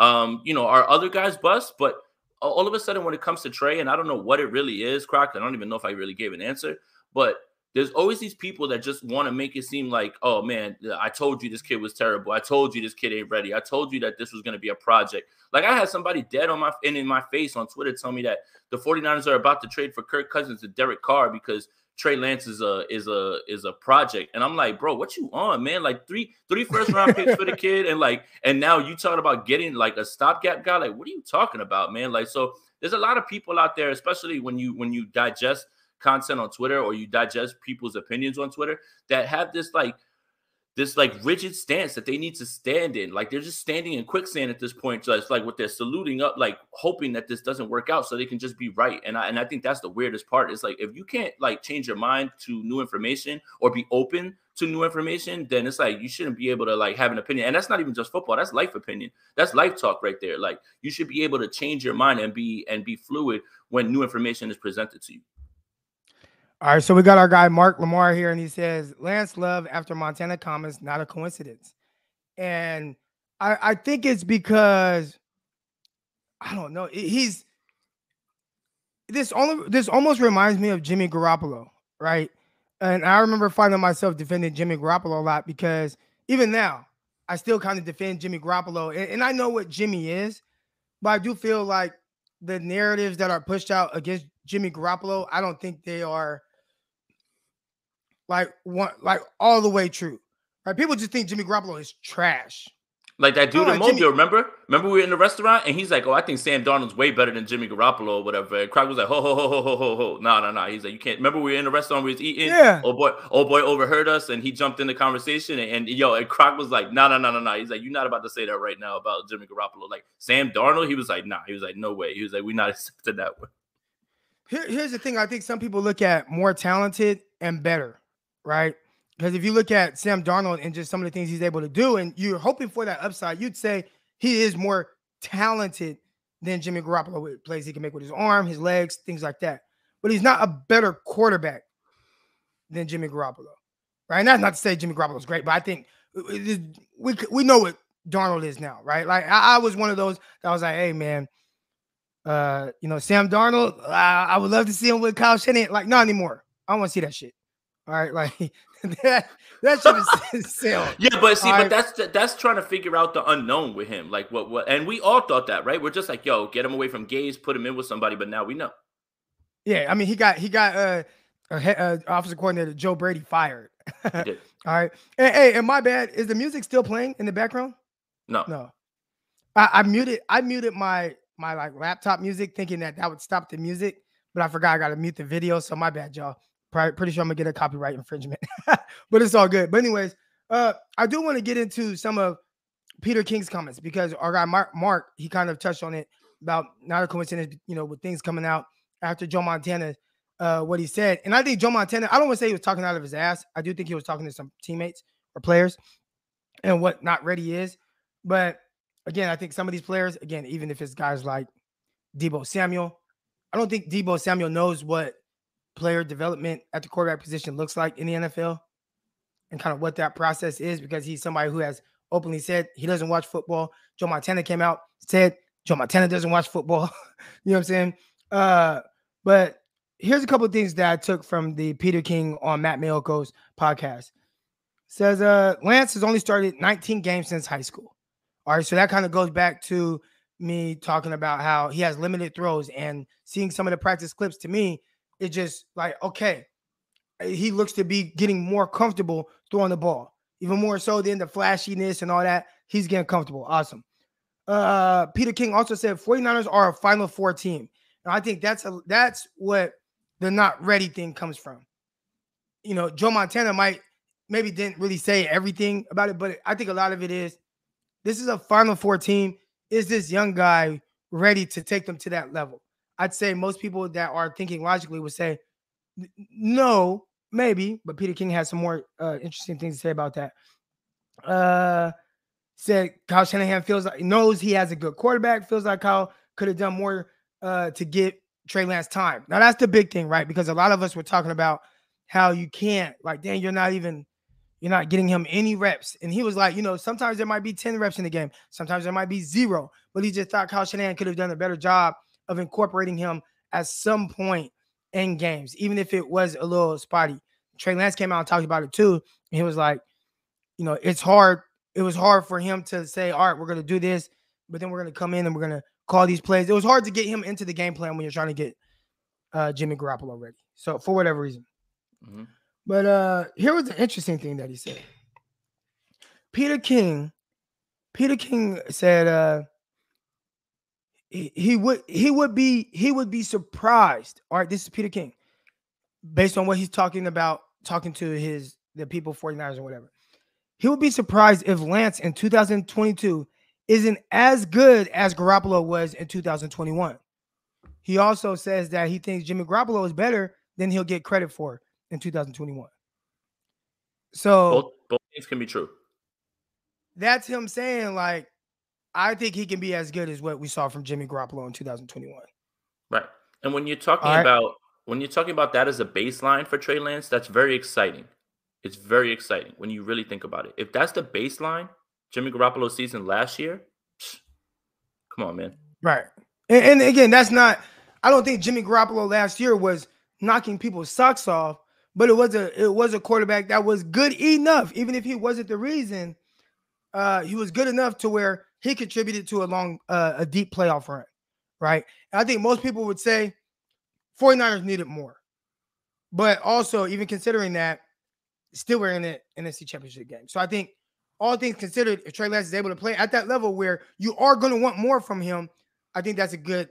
Um, you know, our other guys bust, but all of a sudden when it comes to Trey, and I don't know what it really is, Croc, I don't even know if I really gave an answer, but there's always these people that just want to make it seem like, oh man, I told you this kid was terrible. I told you this kid ain't ready. I told you that this was going to be a project. Like I had somebody dead on my and in my face on Twitter tell me that the 49ers are about to trade for Kirk Cousins and Derek Carr because Trey Lance is a is a is a project. And I'm like, bro, what you on, man? Like three three first round picks for the kid, and like, and now you talking about getting like a stopgap guy. Like, what are you talking about, man? Like, so there's a lot of people out there, especially when you when you digest content on Twitter or you digest people's opinions on Twitter that have this like this like rigid stance that they need to stand in. Like they're just standing in quicksand at this point. So it's like what they're saluting up, like hoping that this doesn't work out so they can just be right. And I and I think that's the weirdest part. Is like if you can't like change your mind to new information or be open to new information, then it's like you shouldn't be able to like have an opinion. And that's not even just football, that's life opinion. That's life talk right there. Like you should be able to change your mind and be and be fluid when new information is presented to you. All right, so we got our guy Mark Lamar here, and he says Lance Love after Montana comments not a coincidence, and I, I think it's because I don't know. He's this only this almost reminds me of Jimmy Garoppolo, right? And I remember finding myself defending Jimmy Garoppolo a lot because even now I still kind of defend Jimmy Garoppolo, and, and I know what Jimmy is, but I do feel like the narratives that are pushed out against Jimmy Garoppolo, I don't think they are like one like all the way true. Right? People just think Jimmy Garoppolo is trash. Like that dude Oh, in Mobile, Jimmy- remember? Remember we were in the restaurant and he's like, "Oh, I think Sam Darnold's way better than Jimmy Garoppolo or whatever." And Croc was like, "Ho ho ho ho ho ho ho!" No no no. He's like, "You can't." Remember we were in the restaurant we was eating. Yeah. Oh boy, oh boy overheard us and he jumped in the conversation and, and yo, and Croc was like, "No no no no no." He's like, "You're not about to say that right now about Jimmy Garoppolo." Like Sam Darnold, he was like, "Nah." He was like, "No way." He was like, "We're not accepting that one." Here, here's the thing. I think some people look at more talented and better, right? Because if you look at Sam Darnold and just some of the things he's able to do, and you're hoping for that upside, you'd say he is more talented than Jimmy Garoppolo with plays he can make with his arm, his legs, things like that. But he's not a better quarterback than Jimmy Garoppolo, right? And that's not to say Jimmy Garoppolo is great, but I think we we know what Darnold is now, right? Like I, I was one of those that was like, hey man, uh, you know, Sam Darnold, I, I would love to see him with Kyle Shanahan. Like, not anymore. I don't want to see that shit. All right, like that that shit is sailed. Yeah, but see, Alright. but that's that's trying to figure out the unknown with him. Like what what and we all thought that, right? We're just like, yo, get him away from Gase, put him in with somebody, but now we know. Yeah, I mean, he got he got uh, uh officer coordinator Joe Brady fired. He did. All right, and, hey, and my bad. Is the music still playing in the background? No. No, I, I muted. I muted my my like laptop music, thinking that that would stop the music, but I forgot I got to mute the video. So my bad, y'all. Probably, pretty sure I'm gonna get a copyright infringement, but it's all good. But anyways, uh, I do want to get into some of Peter King's comments because our guy Mark, Mark he kind of touched on it about not a coincidence, you know, with things coming out after Joe Montana, uh, what he said, and I think Joe Montana. I don't want to say he was talking out of his ass. I do think he was talking to some teammates or players, and what not ready is. But again, I think some of these players, again, even if it's guys like Deebo Samuel, I don't think Deebo Samuel knows what player development at the quarterback position looks like in the NFL and kind of what that process is because he's somebody who has openly said he doesn't watch football. Joe Montana came out, said Joe Montana doesn't watch football. you know what I'm saying? Uh, but here's a couple of things that I took from the Peter King on Matt Maiocco's podcast. Says uh Lance has only started 19 games since high school. All right, so that kind of goes back to me talking about how he has limited throws and seeing some of the practice clips to me, it just like okay, he looks to be getting more comfortable throwing the ball, even more so than the flashiness and all that. He's getting comfortable. Awesome. Uh, Peter King also said 49ers are a Final Four team. And I think that's a that's what the not ready thing comes from. You know, Joe Montana might maybe didn't really say everything about it, but I think a lot of it is this is a Final Four team. Is this young guy ready to take them to that level? I'd say most people that are thinking logically would say no, maybe, but Peter King has some more uh, interesting things to say about that. Uh, said Kyle Shanahan feels like knows he has a good quarterback. Feels like Kyle could have done more uh, to get Trey Lance time. Now that's the big thing, right? Because a lot of us were talking about how you can't, like, Dan, you're not even, you're not getting him any reps. And he was like, you know, sometimes there might be 10 reps in the game, sometimes there might be zero. But he just thought Kyle Shanahan could have done a better job of incorporating him at some point in games, even if it was a little spotty. Trey Lance came out and talked about it too. And he was like, you know, it's hard. It was hard for him to say, all right, we're going to do this, but then we're going to come in and we're going to call these plays. It was hard to get him into the game plan when you're trying to get uh, Jimmy Garoppolo ready. So for whatever reason. Mhm. But uh here was the interesting thing that he said. Peter King, Peter King said uh he, he would he would be he would be surprised. All right, this is Peter King, based on what he's talking about, talking to his the people 49ers or whatever. He would be surprised if Lance in 2022 isn't as good as Garoppolo was in 2021. He also says that he thinks Jimmy Garoppolo is better than he'll get credit for in 2021. So Both both things can be true. that's him saying, like, I think he can be as good as what we saw from Jimmy Garoppolo in 2021. Right. And when you're talking right. about when you're talking about that as a baseline for Trey Lance, that's very exciting. It's very exciting when you really think about it. If that's the baseline, Jimmy Garoppolo's season last year, psh, come on, man. Right. And, and again, that's not, I don't think Jimmy Garoppolo last year was knocking people's socks off, but it was a it was a quarterback that was good enough, even if he wasn't the reason. Uh, he was good enough to where he contributed to a long, uh, a deep playoff run, right? And I think most people would say 49ers needed more. But also, even considering that, still we're in the NFC Championship game. So I think all things considered, if Trey Lance is able to play at that level where you are going to want more from him, I think that's a good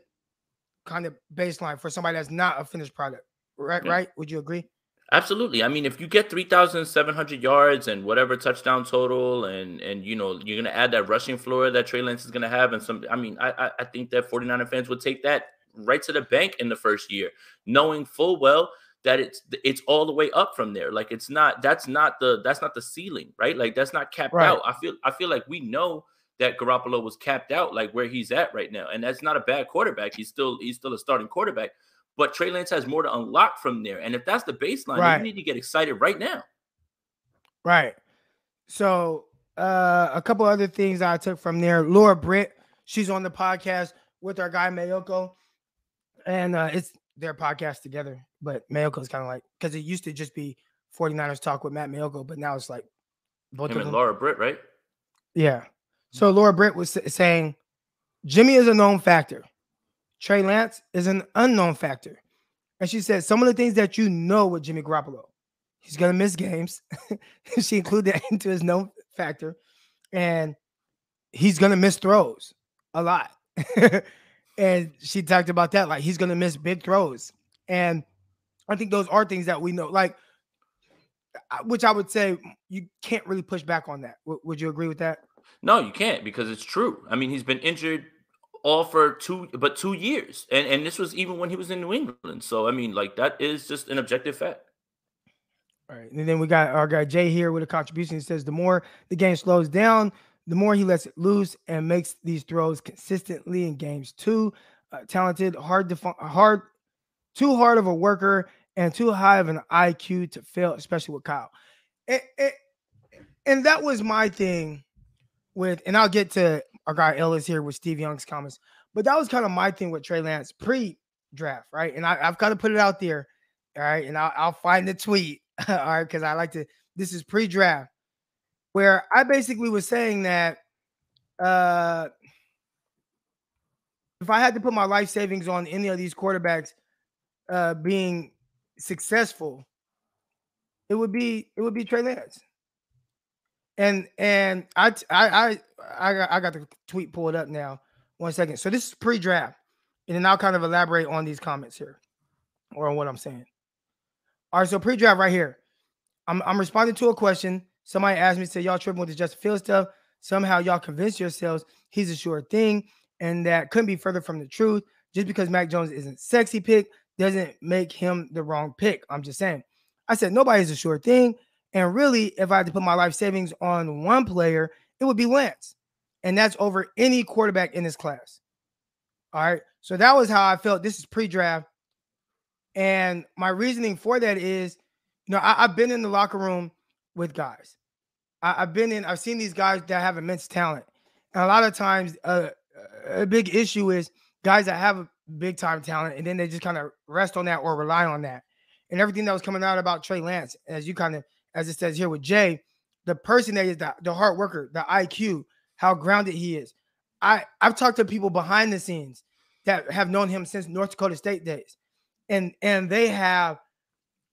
kind of baseline for somebody that's not a finished product. Right? Yeah. Right? Would you agree? Absolutely. I mean, if you get 3,700 yards and whatever touchdown total, and and you know you're gonna add that rushing floor that Trey Lance is gonna have, and some, I mean, I I, I think that 49er fans would take that right to the bank in the first year, knowing full well that it's it's all the way up from there. Like it's not that's not the that's not the ceiling, right? Like that's not capped Right. out. I feel I feel like we know that Garoppolo was capped out, like where he's at right now, and that's not a bad quarterback. He's still he's still a starting quarterback. But Trey Lance has more to unlock from there. And if that's the baseline, Right. you need to get excited right now. Right. So uh a couple other things I took from there. Laura Britt, she's on the podcast with our guy Maiocco. And uh it's their podcast together. But Maiocco's kind of like because it used to just be 49ers talk with Matt Maiocco, but now it's like both Him of and them. Laura Britt, right? Yeah. So Laura Britt was saying Jimmy is a known factor. Trey Lance is an unknown factor. And she said some of the things that you know with Jimmy Garoppolo, he's gonna miss games. she included that into his known factor, and he's gonna miss throws a lot. and she talked about that, like he's gonna miss big throws. And I think those are things that we know, like which I would say you can't really push back on that. W- would you agree with that? No, you can't because it's true. I mean, he's been injured all for two, but two years, and and this was even when he was in New England. So I mean, like that is just an objective fact. All right. And then we got our guy Jay here with a contribution. He says the more the game slows down, the more he lets it loose and makes these throws consistently in games too. Uh, talented, hard to fu- hard, too hard of a worker and too high of an IQ to fail, especially with Kyle. And that was my thing with, and I'll get to our guy Ellis here with Steve Young's comments, but that was kind of my thing with Trey Lance pre-draft, right? And I, I've got to put it out there, all right, and I'll, I'll find the tweet, all right, because I like to. This is pre-draft, where I basically was saying that uh if I had to put my life savings on any of these quarterbacks uh being successful, it would be it would be Trey Lance. And and I I I I got, I got the tweet pulled up now. One second. So this is pre-draft, and then I'll kind of elaborate on these comments here, or on what I'm saying. All right, so pre-draft right here. I'm I'm responding to a question. Somebody asked me, say y'all tripping with the Justin Fields stuff. Somehow y'all convince yourselves he's a sure thing, and that couldn't be further from the truth. Just because Mac Jones isn't sexy pick doesn't make him the wrong pick. I'm just saying. I said nobody's a sure thing. And really, if I had to put my life savings on one player, it would be Lance. And that's over any quarterback in this class. All right. So that was how I felt. This is pre-draft. And my reasoning for that is, you know, I, have been in the locker room with guys. I, have been in, I've seen these guys that have immense talent. And a lot of times, uh, a big issue is guys that have a big time talent and then they just kind of rest on that or rely on that. And everything that was coming out about Trey Lance, as you kind of, as it says here with Jay, the person that is the, the hard worker, the IQ, how grounded he is. I, I've talked to people behind the scenes that have known him since North Dakota State days. And and they have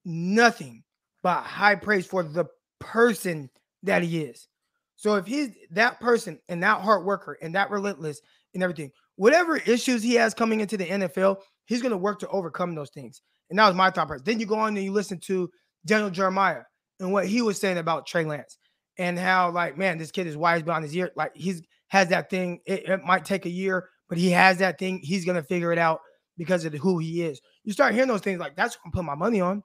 nothing but high praise for the person that he is. So if he's that person and that hard worker and that relentless and everything, whatever issues he has coming into the NFL, he's going to work to overcome those things. And that was my thought process. Then you go on and you listen to Daniel Jeremiah and what he was saying about Trey Lance and how, like, man, this kid is wise beyond his ear. Like, he's has that thing. It, it might take a year, but he has that thing. He's going to figure it out because of who he is. You start hearing those things like, that's what I'm putting my money on.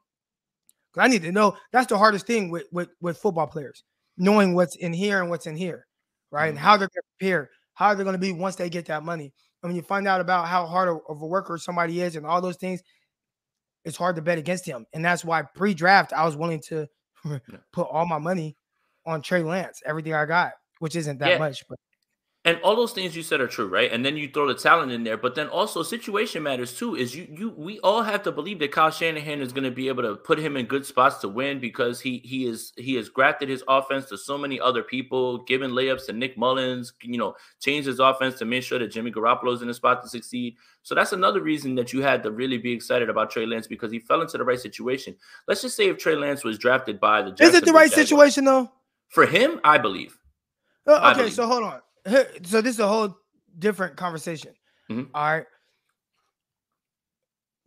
Because I need to know that's the hardest thing with, with, with football players, knowing what's in here and what's in here, right? And mm-hmm. how they're to prepare, how they're going to be once they get that money. And when you find out about how hard of a worker somebody is and all those things, it's hard to bet against him. And that's why pre-draft, I was willing to put all my money on Trey Lance, everything I got, which isn't that Yeah. much. But And all those things you said are true, right? And then you throw the talent in there, but then also situation matters too. Is you you we all have to believe that Kyle Shanahan is going to be able to put him in good spots to win because he he is he has grafted his offense to so many other people, given layups to Nick Mullens you know, changed his offense to make sure that Jimmy Garoppolo is in a spot to succeed. So that's another reason that you had to really be excited about Trey Lance because he fell into the right situation. Let's just say if Trey Lance was drafted by the is it the right Jaguars, situation though? For him, I believe. Uh, okay, I believe. so hold on so this is a whole different conversation. Mm-hmm. All right.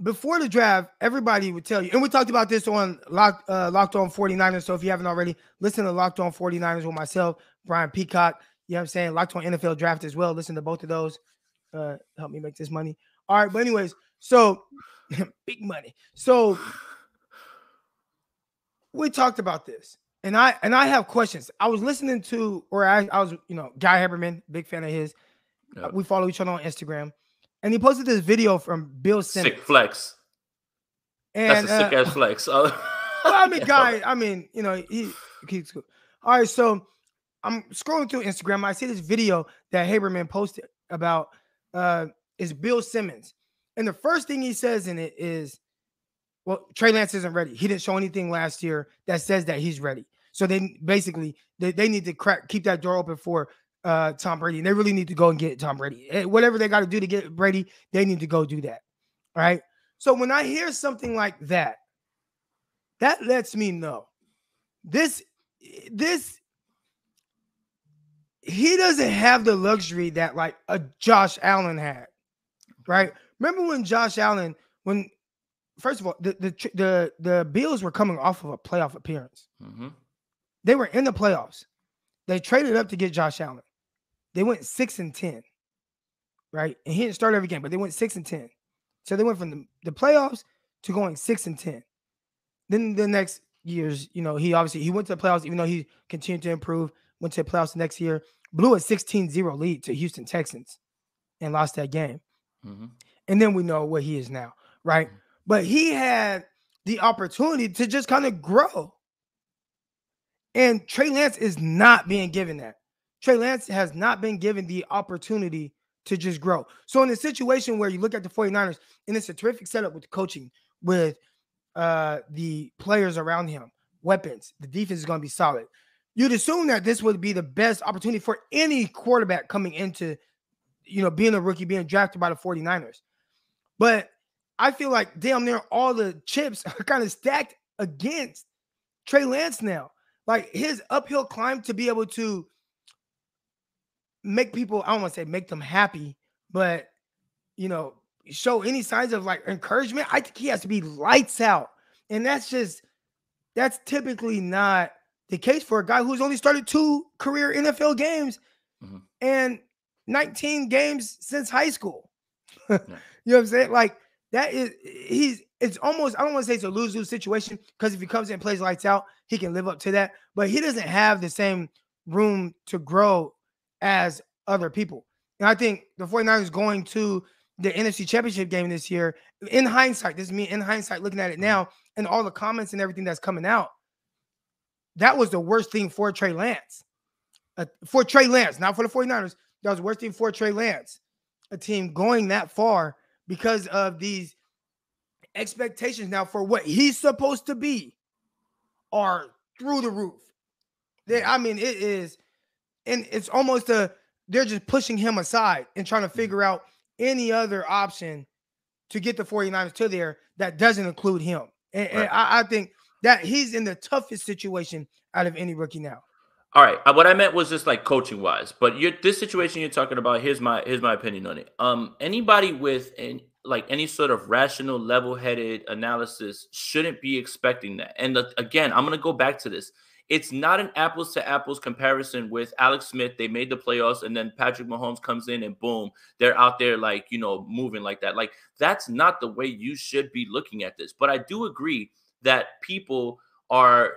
Before the draft, everybody would tell you, and we talked about this on Lock, uh, Locked On 49ers. So if you haven't already, listen to Locked On 49ers with myself, Brian Peacock. You know what I'm saying? Locked On NFL Draft as well. Listen to both of those. Uh, help me make this money. All right. But, anyways, so big money. So we talked about this and I and I have questions. I was listening to, or I, I was, you know, Guy Haberman, big fan of his. Yep. We follow each other on Instagram, and he posted this video from Bill Simmons. Sick flex. And, That's a sick uh, ass flex. well, I mean, Guy. I mean, you know, he keeps good. All right, so I'm scrolling through Instagram. I see this video that Haberman posted about uh is Bill Simmons, and the first thing he says in it is, "Well, Trey Lance isn't ready. He didn't show anything last year that says that he's ready." So they basically they, they need to crack keep that door open for uh Tom Brady. And they really need to go and get Tom Brady. Eh, whatever they got to do to get Brady, they need to go do that. Right. So when I hear something like that, that lets me know this this he doesn't have the luxury that like a Josh Allen had. Right? Remember when Josh Allen when first of all the the the, the Bills were coming off of a playoff appearance. Mm-hmm. They were in the playoffs. They traded up to get Josh Allen. They went six and ten, right? And he didn't start every game, but they went six and ten. So they went from the, the playoffs to going six and ten. Then the next years, you know, he obviously he went to the playoffs, even though he continued to improve, went to the playoffs next year, blew a 16-0 lead to Houston Texans and lost that game. Mm-hmm. And then we know what he is now, right? Mm-hmm. But he had the opportunity to just kind of grow. And Trey Lance is not being given that. Trey Lance has not been given the opportunity to just grow. So in a situation where you look at the 49ers, and it's a terrific setup with the coaching, with uh the players around him, weapons, the defense is going to be solid. You'd assume that this would be the best opportunity for any quarterback coming into, you know, being a rookie, being drafted by the 49ers. But I feel like damn near all the chips are kind of stacked against Trey Lance now. Like his uphill climb to be able to make people, I don't want to say make them happy, but you know, show any signs of like encouragement. I think he has to be lights out. And that's just that's typically not the case for a guy who's only started two career NFL games mm-hmm. and 19 games since high school. yeah. You know what I'm saying? Like that is he's it's almost I don't want to say it's a lose lose situation because if he comes in and plays lights out, he can live up to that. But he doesn't have the same room to grow as other people. And I think the 49ers going to the NFC Championship game this year, in hindsight, this is me in hindsight looking at it now, and all the comments and everything that's coming out, that was the worst thing for Trey Lance. Uh, for Trey Lance, not for the 49ers. That was the worst thing for Trey Lance. A team going that far because of these expectations now for what he's supposed to be are through the roof. They, I mean, it is, and it's almost a they're just pushing him aside and trying to mm-hmm. figure out any other option to get the 49ers to there that doesn't include him. And, right. and I, I, think that he's in the toughest situation out of any rookie now. All right. Uh, what I meant was just like coaching wise, but you this situation you're talking about, here's my here's my opinion on it. Um, anybody with an like any sort of rational, level-headed analysis shouldn't be expecting that. And the, again, I'm to go back to this. It's not an apples to apples comparison with Alex Smith. They made the playoffs, and then Patrick Mahomes comes in, and boom, they're out there like you know moving like that. Like that's not the way you should be looking at this. But I do agree that people are,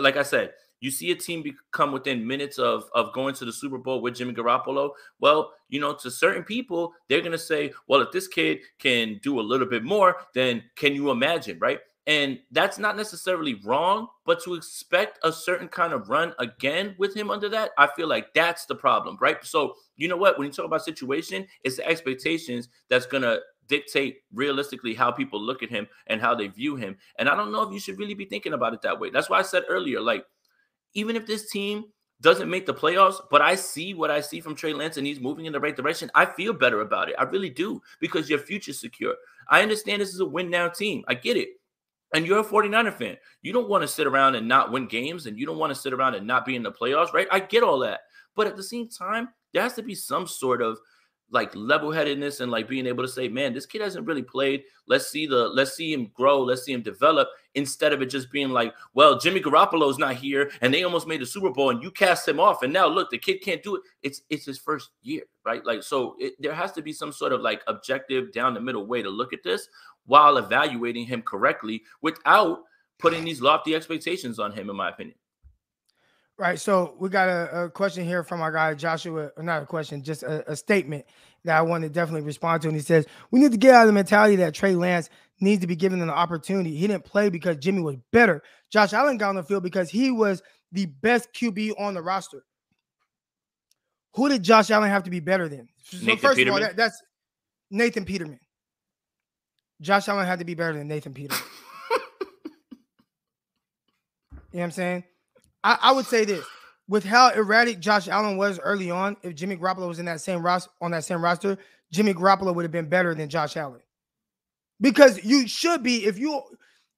like I said, you see a team become within minutes of, of going to the Super Bowl with Jimmy Garoppolo. Well, you know, to certain people, they're to say, well, if this kid can do a little bit more, then can you imagine, right? And that's not necessarily wrong, but to expect a certain kind of run again with him under that, I feel like that's the problem, right? So, you know what? When you talk about situation, it's the expectations that's going to dictate realistically how people look at him and how they view him. And I don't know if you should really be thinking about it that way. That's why I said earlier, like, even if this team doesn't make the playoffs, but I see what I see from Trey Lance and he's moving in the right direction. I feel better about it. I really do because your future's secure. I understand this is a win now team. I get it. And you're a 49er fan. You don't want to sit around and not win games and you don't want to sit around and not be in the playoffs, right? I get all that. But at the same time, there has to be some sort of like level headedness and like being able to say, man, this kid hasn't really played. Let's see the let's see him grow. Let's see him develop instead of it just being like, well, Jimmy Garoppolo's not here and they almost made the Super Bowl and you cast him off and now look, the kid can't do it. It's it's his first year, right? Like so, it, there has to be some sort of like objective down the middle way to look at this while evaluating him correctly without putting these lofty expectations on him, in my opinion. Right. So we got a, a, question here from our guy Joshua, not a question, just a, a, statement that I want to definitely respond to. And he says, We need to get out of the mentality that Trey Lance needs to be given an opportunity. He didn't play because Jimmy was better. Josh Allen got on the field because he was the best QB on the roster. Who did Josh Allen have to be better than? So first Peterman? of all, that, that's Nathan Peterman. Josh Allen had to be better than Nathan Peterman. you know what I'm saying? I, I, would say this with how erratic Josh Allen was early on, if Jimmy Garoppolo was in that same roster on that same roster, Jimmy Garoppolo would have been better than Josh Allen. Because you should be, if you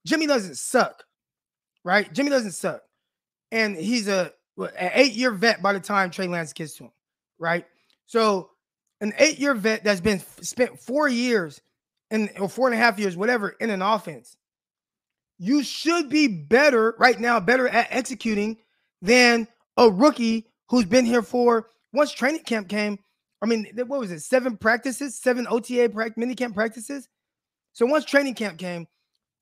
Jimmy doesn't suck, right? Jimmy doesn't suck. And he's a an eight-year vet by the time Trey Lance gets to him, right? So an eight-year vet that's been spent four years and or four and a half years, whatever, in an offense you should be better right now, better at executing than a rookie who's been here for once training camp came. I mean, what was it? Seven practices, seven OTA pra- mini camp practices. So once training camp came,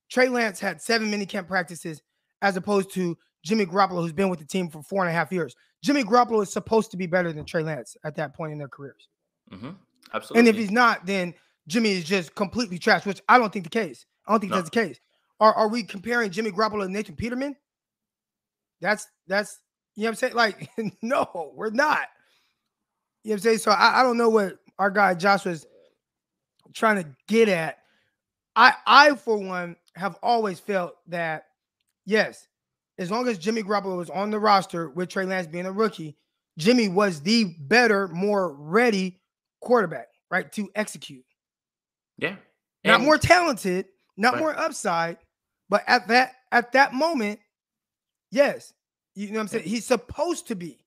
Trey Lance had seven mini camp practices as opposed to Jimmy Garoppolo, who's been with the team for four and a half years. Jimmy Garoppolo is supposed to be better than Trey Lance at that point in their careers. Mm-hmm. Absolutely. And if he's not, then Jimmy is just completely trash, which I don't think the case. I don't think no. that's the case. Are, are we comparing Jimmy Garoppolo to Nathan Peterman? That's that's you know what I'm saying? Like, no, we're not. You know what I'm saying? So I, I don't know what our guy Josh was trying to get at. I I for one have always felt that yes, as long as Jimmy Garoppolo was on the roster with Trey Lance being a rookie, Jimmy was the better, more ready quarterback, right, to execute. Yeah. And not more talented, not more upside, but at that at that moment, yes, you know what I'm saying. He's supposed to be.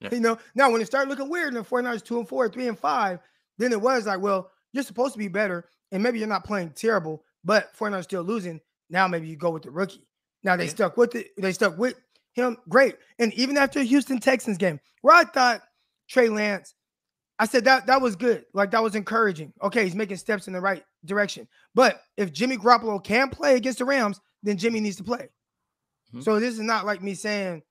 Yeah. You know, now when it started looking weird and the 49ers two and four, three and five, then it was like, well, you're supposed to be better, and maybe you're not playing terrible, but 49ers still losing. Now maybe you go with the rookie. Now they yeah. stuck with it. They stuck with him. Great. And even after Houston Texans game, where I thought Trey Lance, I said that that was good. Like that was encouraging. Okay, he's making steps in the right direction. But if Jimmy Garoppolo can't play against the Rams, then Jimmy needs to play. Mm-hmm. So this is not like me saying,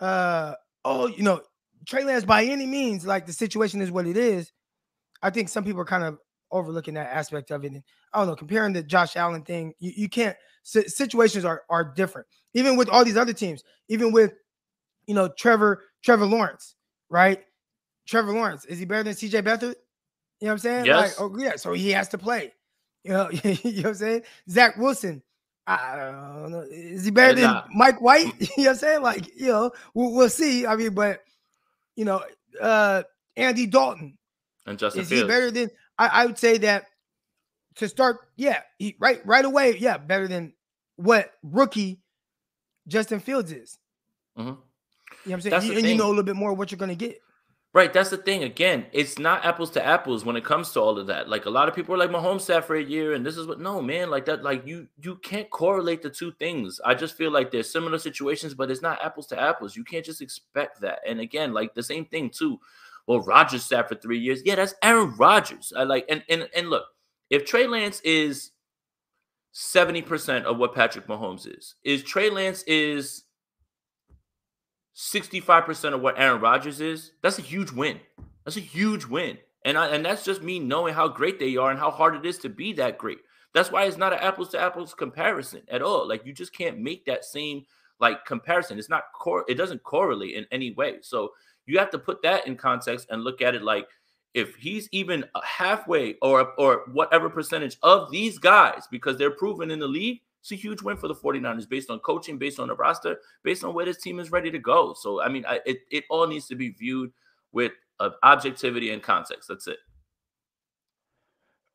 uh, oh, you know, Trey Lance by any means, like the situation is what it is. I think some people are kind of overlooking that aspect of it. And I don't know, comparing the Josh Allen thing, you, you can't situations are are different. Even with all these other teams, even with you know Trevor Trevor Lawrence, right? Trevor Lawrence, is he better than CJ Beathard? You know what I'm saying? Yes. Like, oh yeah, so he has to play. You know, you know what I'm saying? Zach Wilson. I don't know. Is he better than not. Mike White? you know what I'm saying? Like, you know, we'll, we'll, see. I mean, but you know, uh Andy Dalton. And Justin is Fields. he better than I, I would say that to start, yeah, he right right away, yeah, better than what rookie Justin Fields is. Mm-hmm. You know what I'm saying? And you know a little bit more what you're gonna get. Right, that's the thing. Again, it's not apples to apples when it comes to all of that. Like a lot of people are like Mahomes sat for a year, and this is what no man like that. Like you, you can't correlate the two things. I just feel like there's similar situations, but it's not apples to apples. You can't just expect that. And again, like the same thing too. Well, Rodgers sat for three years. Yeah, that's Aaron Rodgers. I like and and and look, if Trey Lance is seventy percent of what Patrick Mahomes is, is Trey Lance is 65% of what Aaron Rodgers is, that's a huge win. That's a huge win. And I, and that's just me knowing how great they are and how hard it is to be that great. That's why it's not an apples to apples comparison at all. Like you just can't make that same like comparison. It's not core. It doesn't correlate in any way. So you have to put that in context and look at it like if he's even halfway or or whatever percentage of these guys because they're proven in the league it's a huge win for the 49ers based on coaching based on the roster based on where this team is ready to go so i mean I, it, it all needs to be viewed with uh, objectivity and context that's it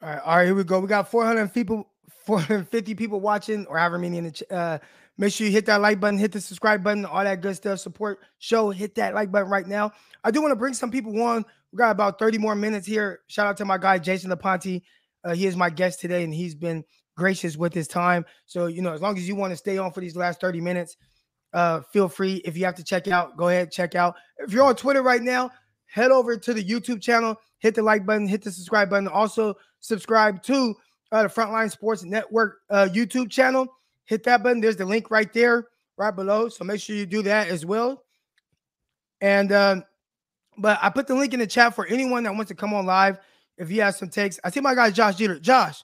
all right all right here we go we got 400 people 450 people watching or however many in the uh Make sure you hit that like button, hit the subscribe button, all that good stuff. Support show, hit that like button right now. I do want to bring some people on. We got about 30 more minutes here. Shout out to my guy Jason Laponte. Uh, he is my guest today, and he's been gracious with his time. So, you know, as long as you want to stay on for these last 30 minutes, uh, feel free. If you have to check out, go ahead, check out. If you're on Twitter right now, head over to the YouTube channel, hit the like button, hit the subscribe button. Also, subscribe to uh, the Frontline Sports Network uh, YouTube channel hit that button. There's the link right there, right below. So make sure you do that as well. And um, but I put the link in the chat for anyone that wants to come on live. If you have some takes, I see my guy Josh Jeter. Josh,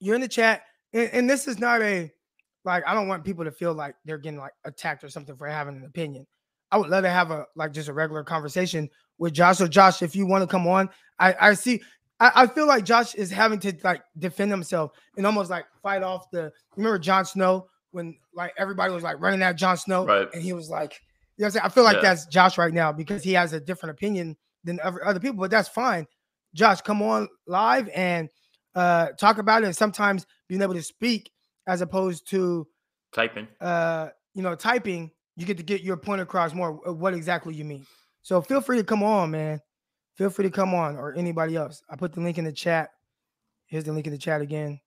you're in the chat, and, and this is not a like I don't want people to feel like they're getting like attacked or something for having an opinion. I would love to have a like just a regular conversation with Josh. So Josh, if you want to come on, I I see I, I, feel like Josh is having to like defend himself and almost like fight off the. Remember Jon Snow when like everybody was like running at Jon Snow, right. and he was like, you know, I'm saying I feel like yeah. that's Josh right now because he has a different opinion than other other people, but that's fine. Josh, come on live and uh talk about it. And sometimes being able to speak as opposed to typing, uh, you know, typing, you get to get your point across more. What exactly you mean? So feel free to come on, man feel free to come on or anybody else. I put the link in the chat. Here's the link in the chat again.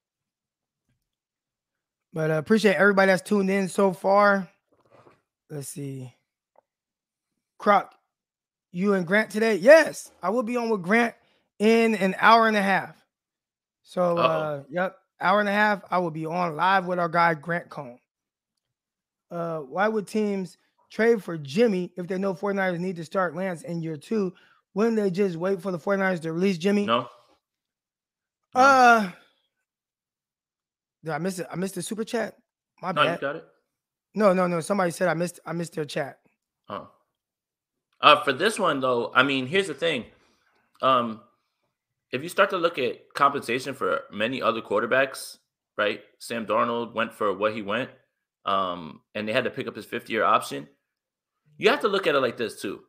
But uh, appreciate everybody that's tuned in so far. Let's see. Croc, you and Grant today? Yes, I will be on with Grant in an hour and a half. So, uh, yep, hour and a half. I will be on live with our guy Grant Cohn. Uh, why would teams trade for Jimmy if they know 49ers need to start Lance in year two wouldn't they just wait for the 49ers to release Jimmy? No. no. Uh did I miss it? I missed the super chat. My no, bad. you got it. No, no, no. Somebody said I missed I missed their chat. Oh. Uh for this one though, I mean, here's the thing. Um if you start to look at compensation for many other quarterbacks, right? Sam Darnold went for what he went, um, and they had to pick up his fifth year option. You have to look at it like this too.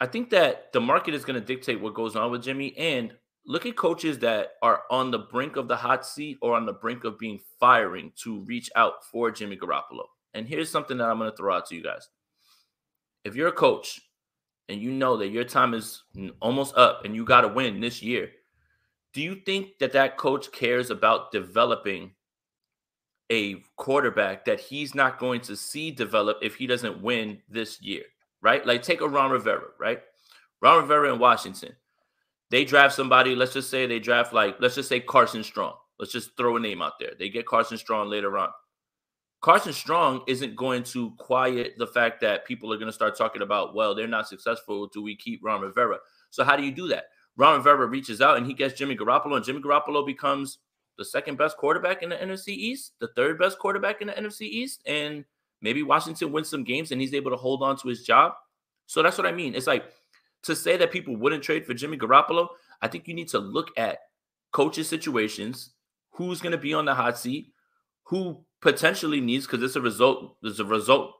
I think that the market is going to dictate what goes on with Jimmy. And look at coaches that are on the brink of the hot seat or on the brink of being firing to reach out for Jimmy Garoppolo. And here's something that I'm going to throw out to you guys. If you're a coach and you know that your time is almost up and you got to win this year, do you think that that coach cares about developing a quarterback that he's not going to see develop if he doesn't win this year? right? Like take a Ron Rivera, right? Ron Rivera in Washington. They draft somebody, let's just say they draft like, let's just say Carson Strong. Let's just throw a name out there. They get Carson Strong later on. Carson Strong isn't going to quiet the fact that people are going to start talking about, well, they're not successful. Do we keep Ron Rivera? So how do you do that? Ron Rivera reaches out and he gets Jimmy Garoppolo, and Jimmy Garoppolo becomes the second best quarterback in the NFC East, the third best quarterback in the NFC East, and Maybe Washington wins some games and he's able to hold on to his job. So that's what I mean. It's like to say that people wouldn't trade for Jimmy Garoppolo. I think you need to look at coaches' situations, who's going to be on the hot seat, who potentially needs because it's a result. There's a result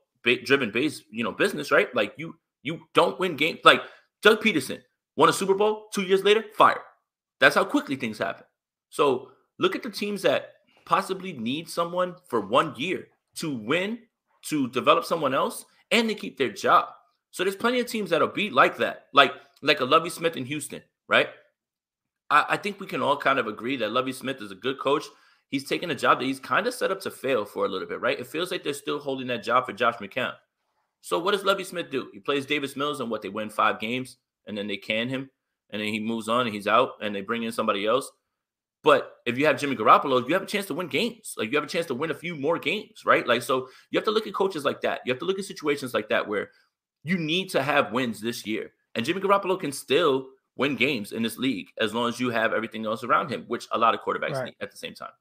driven base, you know, business, right? Like you, you don't win games. Like Doug Pederson won a Super Bowl two years later, fired. That's how quickly things happen. So look at the teams that possibly need someone for one year to win to develop someone else and to keep their job. So there's plenty of teams that'll be like that, like like a Lovie Smith in Houston, right? I, I think we can all kind of agree that Lovie Smith is a good coach. He's taken a job that he's kind of set up to fail for a little bit, right? It feels like they're still holding that job for Josh McCown. So what does Lovie Smith do? He plays Davis Mills and what they win five games, and then they can him, and then he moves on and he's out, and they bring in somebody else. But if you have Jimmy Garoppolo, you have a chance to win games. Like you have a chance to win a few more games, right? Like so you have to look at coaches like that. You have to look at situations like that where you need to have wins this year. And Jimmy Garoppolo can still win games in this league as long as you have everything else around him, which a lot of quarterbacks right. need at the same time.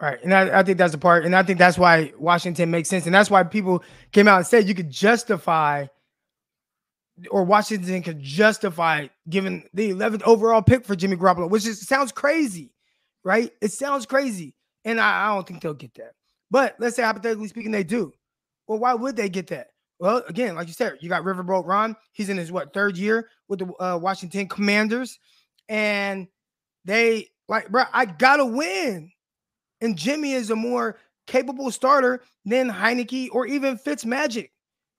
Right. And I, I think that's the part. And I think that's why Washington makes sense. And that's why people came out and said you could justify or Washington could justify giving the 11th overall pick for Jimmy Garoppolo, which is sounds crazy, right? It sounds crazy. And I, I don't think they'll get that. But let's say hypothetically speaking, they do. Well, why would they get that? Well, again, like you said, you got Riverboat Ron. He's in his what third year with the uh, Washington Commanders, and they like, bro, I gotta win. And Jimmy is a more capable starter than Heinicke or even Fitzmagic,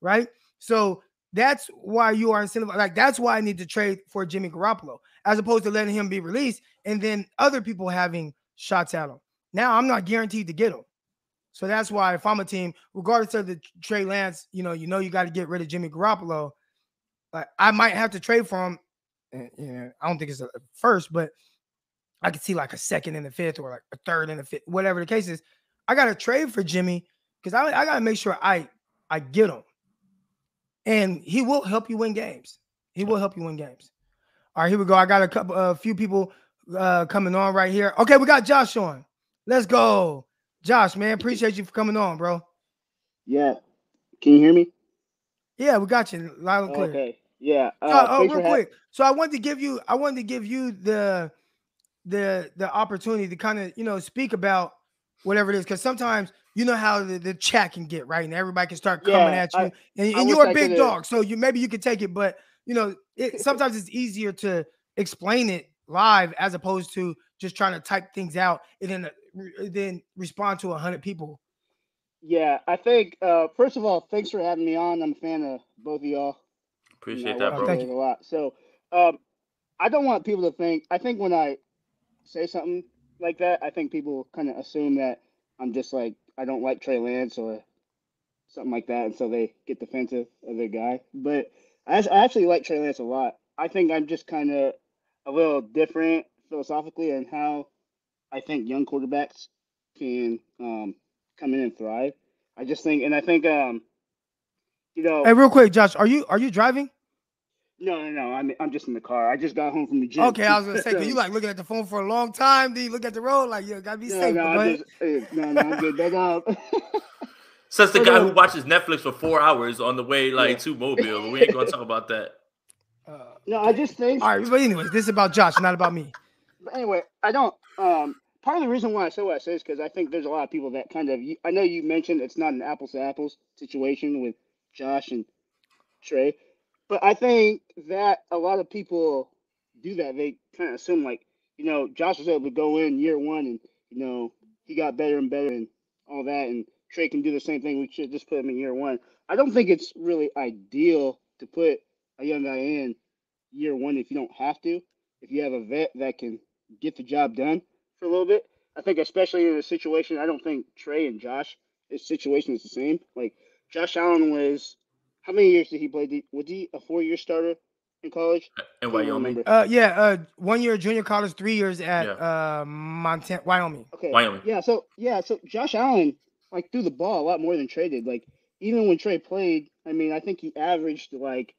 right? So that's why you are incentivized. Like that's why I need to trade for Jimmy Garoppolo, as opposed to letting him be released and then other people having shots at him. Now I'm not guaranteed to get him. So that's why if I'm a team, regardless of the Trey Lance, you know, you know you got to get rid of Jimmy Garoppolo. Like I might have to trade for him. And, you know, I don't think it's a first, but I could see like a second and a fifth or like a third and a fifth, whatever the case is. I got to trade for Jimmy because I, I got to make sure I I get him, and he will help you win games. He will help you win games. All right, here we go. I got a couple, a few people uh, coming on right here. Okay, we got Josh on. Let's go. Josh, man, appreciate you for coming on, bro. Yeah. Can you hear me? Yeah, we got you loud and clear. Okay. Yeah. Uh, uh, oh, real quick. So I wanted to give you, I wanted to give you the the the opportunity to kind of you know speak about whatever it is because sometimes you know how the, the chat can get right and everybody can start coming yeah, at you I, and, and you're a big dog so you maybe you can take it but you know it, sometimes it's easier to explain it live as opposed to just trying to type things out and then then respond to a hundred people. Yeah, I think uh, first of all, thanks for having me on. I'm a fan of both of y'all. Appreciate you know, that, bro. Thank you. a lot. So, um, I don't want people to think. I think when I say something like that, I think people kind of assume that I'm just like I don't like Trey Lance or something like that, and so they get defensive of their guy. But I, I actually like Trey Lance a lot. I think I'm just kind of a little different philosophically in how I think young quarterbacks can um, come in and thrive. I just think, and I think, um, you know. Hey, real quick, Josh, are you are you driving? No, no, no. I'm I'm just in the car. I just got home from the gym. Okay, I was gonna say, cause you like looking at the phone for a long time. Then you look at the road like you gotta be no, safe. No, just, no, no, I'm good. That's all. Says the guy who watches Netflix for four hours on the way like yeah. to Mobile. We ain't gonna talk about that. Uh, no, I just think. All right, but anyways, this is about Josh, not about me. But anyway, I don't. Um, part of the reason why I say what I say is because I think there's a lot of people that kind of. I know you mentioned it's not an apples to apples situation with Josh and Trey, but I think that a lot of people do that. They kind of assume like, you know, Josh was able to go in year one and you know he got better and better and all that, and Trey can do the same thing. We should just put him in year one. I don't think it's really ideal to put a young guy in year one if you don't have to. If you have a vet that can get the job done for a little bit, I think especially in a situation, I don't think Trey and Josh, his situation is the same. Like Josh Allen was, how many years did he play? was he a four year starter in college? In Wyoming. Uh, yeah, uh, one year junior college, three years at yeah. uh Montana, Wyoming. Okay. Wyoming. Yeah. So yeah, so Josh Allen like threw the ball a lot more than Trey did. Like even when Trey played, I mean, I think he averaged like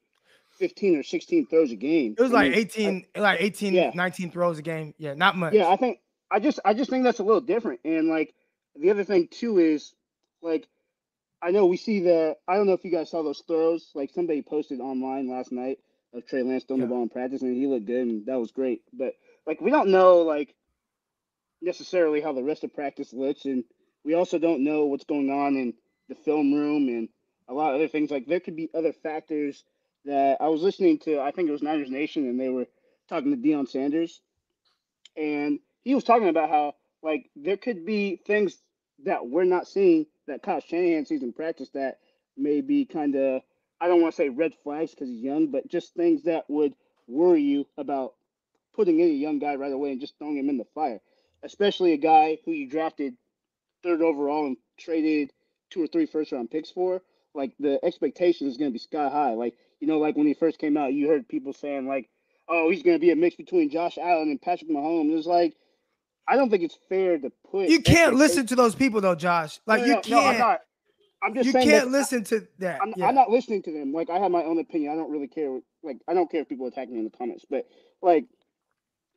15 or 16 throws a game. It was I like mean, 18, I, like 18, yeah. 19 throws a game. Yeah, not much. Yeah, I think I just I just think that's a little different. And like the other thing too is like I know we see the I don't know if you guys saw those throws. Like somebody posted online last night of Trey Lance throwing yeah. the ball in practice and he looked good and that was great. But like we don't know like necessarily how the rest of practice looks and we also don't know what's going on in the film room and a lot of other things. Like there could be other factors that I was listening to. I think it was Niners Nation, and they were talking to Deion Sanders, and he was talking about how like there could be things that we're not seeing that Kyle Shanahan sees in practice that may be kind of I don't want to say red flags because he's young, but just things that would worry you about putting in a young guy right away and just throwing him in the fire, especially a guy who you drafted third overall and traded two or three first round picks for. Like the expectation is going to be sky high. Like you know, like when he first came out, you heard people saying like, "Oh, he's going to be a mix between Josh Allen and Patrick Mahomes." It's like, I don't think it's fair to put. You can't listen to those people though, Josh. Like no, you can't. No, I'm not. I'm just you can't listen to that. I'm, yeah. I'm, not listening to them. Like I have my own opinion. I don't really care. Like I don't care if people attack me in the comments, but like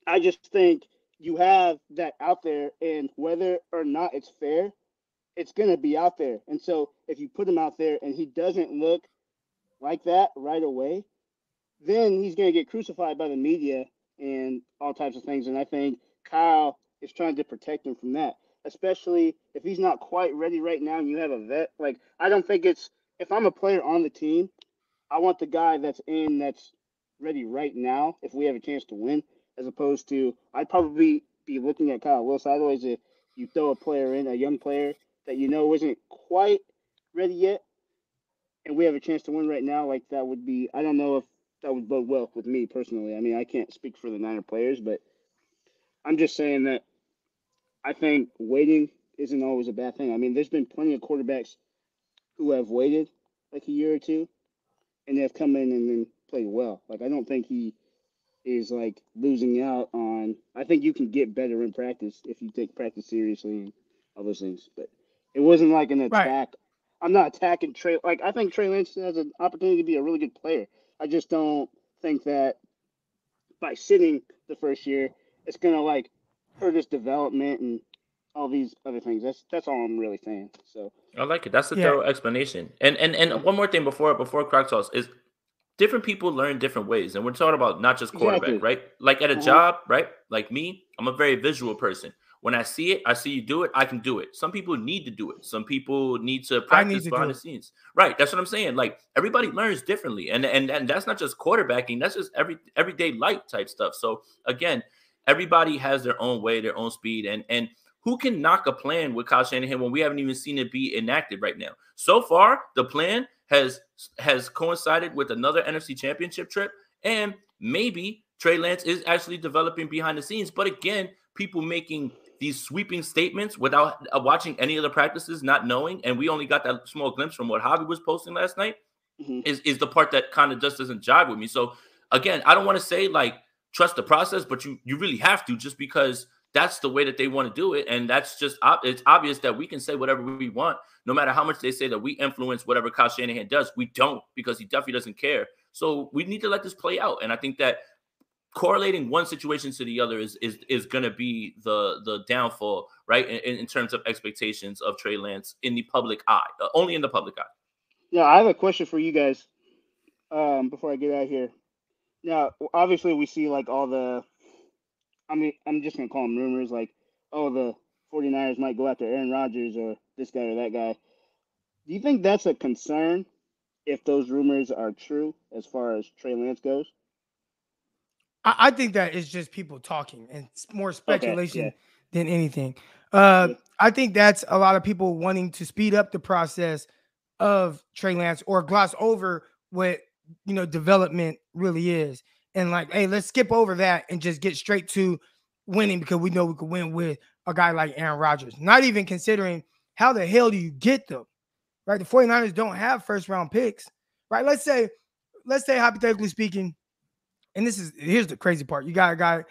I just think you have that out there, and whether or not it's fair, it's gonna be out there. And so if you put him out there and he doesn't look like that right away, then he's gonna get crucified by the media and all types of things. And I think Kyle is trying to protect him from that, especially if he's not quite ready right now and you have a vet. Like I don't think it's if I'm a player on the team, I want the guy that's in that's ready right now if we have a chance to win, as opposed to I'd probably be looking at Kyle Wilson. Otherwise, if you throw a player in, a young player that you know isn't quite ready yet, and we have a chance to win right now, like that would be I don't know if that would bode well with me personally. I mean, I can't speak for the Niner players, but I'm just saying that I think waiting isn't always a bad thing. I mean, there's been plenty of quarterbacks who have waited like a year or two, and they have come in and then played well. Like I don't think he is like losing out on. I think you can get better in practice if you take practice seriously and all those things. But it wasn't like an attack. Right. I'm not attacking Trey. Like I think Trey Lance has an opportunity to be a really good player. I just don't think that by sitting the first year, it's gonna like hurt his development and all these other things. That's that's all I'm really saying. So I like it. That's a Yeah. thorough explanation. And and and one more thing before before crack sauce is different people learn different ways, and we're talking about not just quarterback, Exactly. right? Like at a Mhm. job, right? Like me, I'm a very visual person. When I see it, I see you do it, I can do it. Some people need to do it. Some people need to I need practice to behind the it. scenes. Right. That's what I'm saying. Like everybody learns differently. And and and that's not just quarterbacking, that's just every everyday life type stuff. So again, everybody has their own way, their own speed, and and who can knock a plan with Kyle Shanahan when we haven't even seen it be enacted right now? So far, the plan has has coincided with another NFC Championship trip, and maybe Trey Lance is actually developing behind the scenes. But again, people making these sweeping statements without uh, watching any of the practices, not knowing, and we only got that small glimpse from what Javi was posting last night mhm. is is the part that kind of just doesn't jive with me. So again, I don't want to say like trust the process, but you you really have to just because that's the way that they want to do it, and that's just it's obvious that we can say whatever we want, no matter how much they say that we influence whatever Kyle Shanahan does. We don't because he definitely doesn't care. So we need to let this play out, and I think that correlating one situation to the other is is is going to be the the downfall, right? In, in terms of expectations of Trey Lance in the public eye, uh, only in the public eye. Yeah, I have a question for you guys um, before I get out here. Now, obviously, we see like all the, I mean, I'm just going to call them rumors like, oh, the 49ers might go after Aaron Rodgers or this guy or that guy. Do you think that's a concern if those rumors are true as far as Trey Lance goes? I, I think that is just people talking and it's more speculation yeah. than anything. Uh, Yeah. I think that's a lot of people wanting to speed up the process of Trey Lance or gloss over what you know development really is, and like, hey, let's skip over that and just get straight to winning because we know we could win with a guy like Aaron Rodgers. Not even considering how the hell do you get them, right? The 49ers don't have first round picks, right? Let's say, let's say hypothetically speaking, and this is here's the crazy part. You got a guy,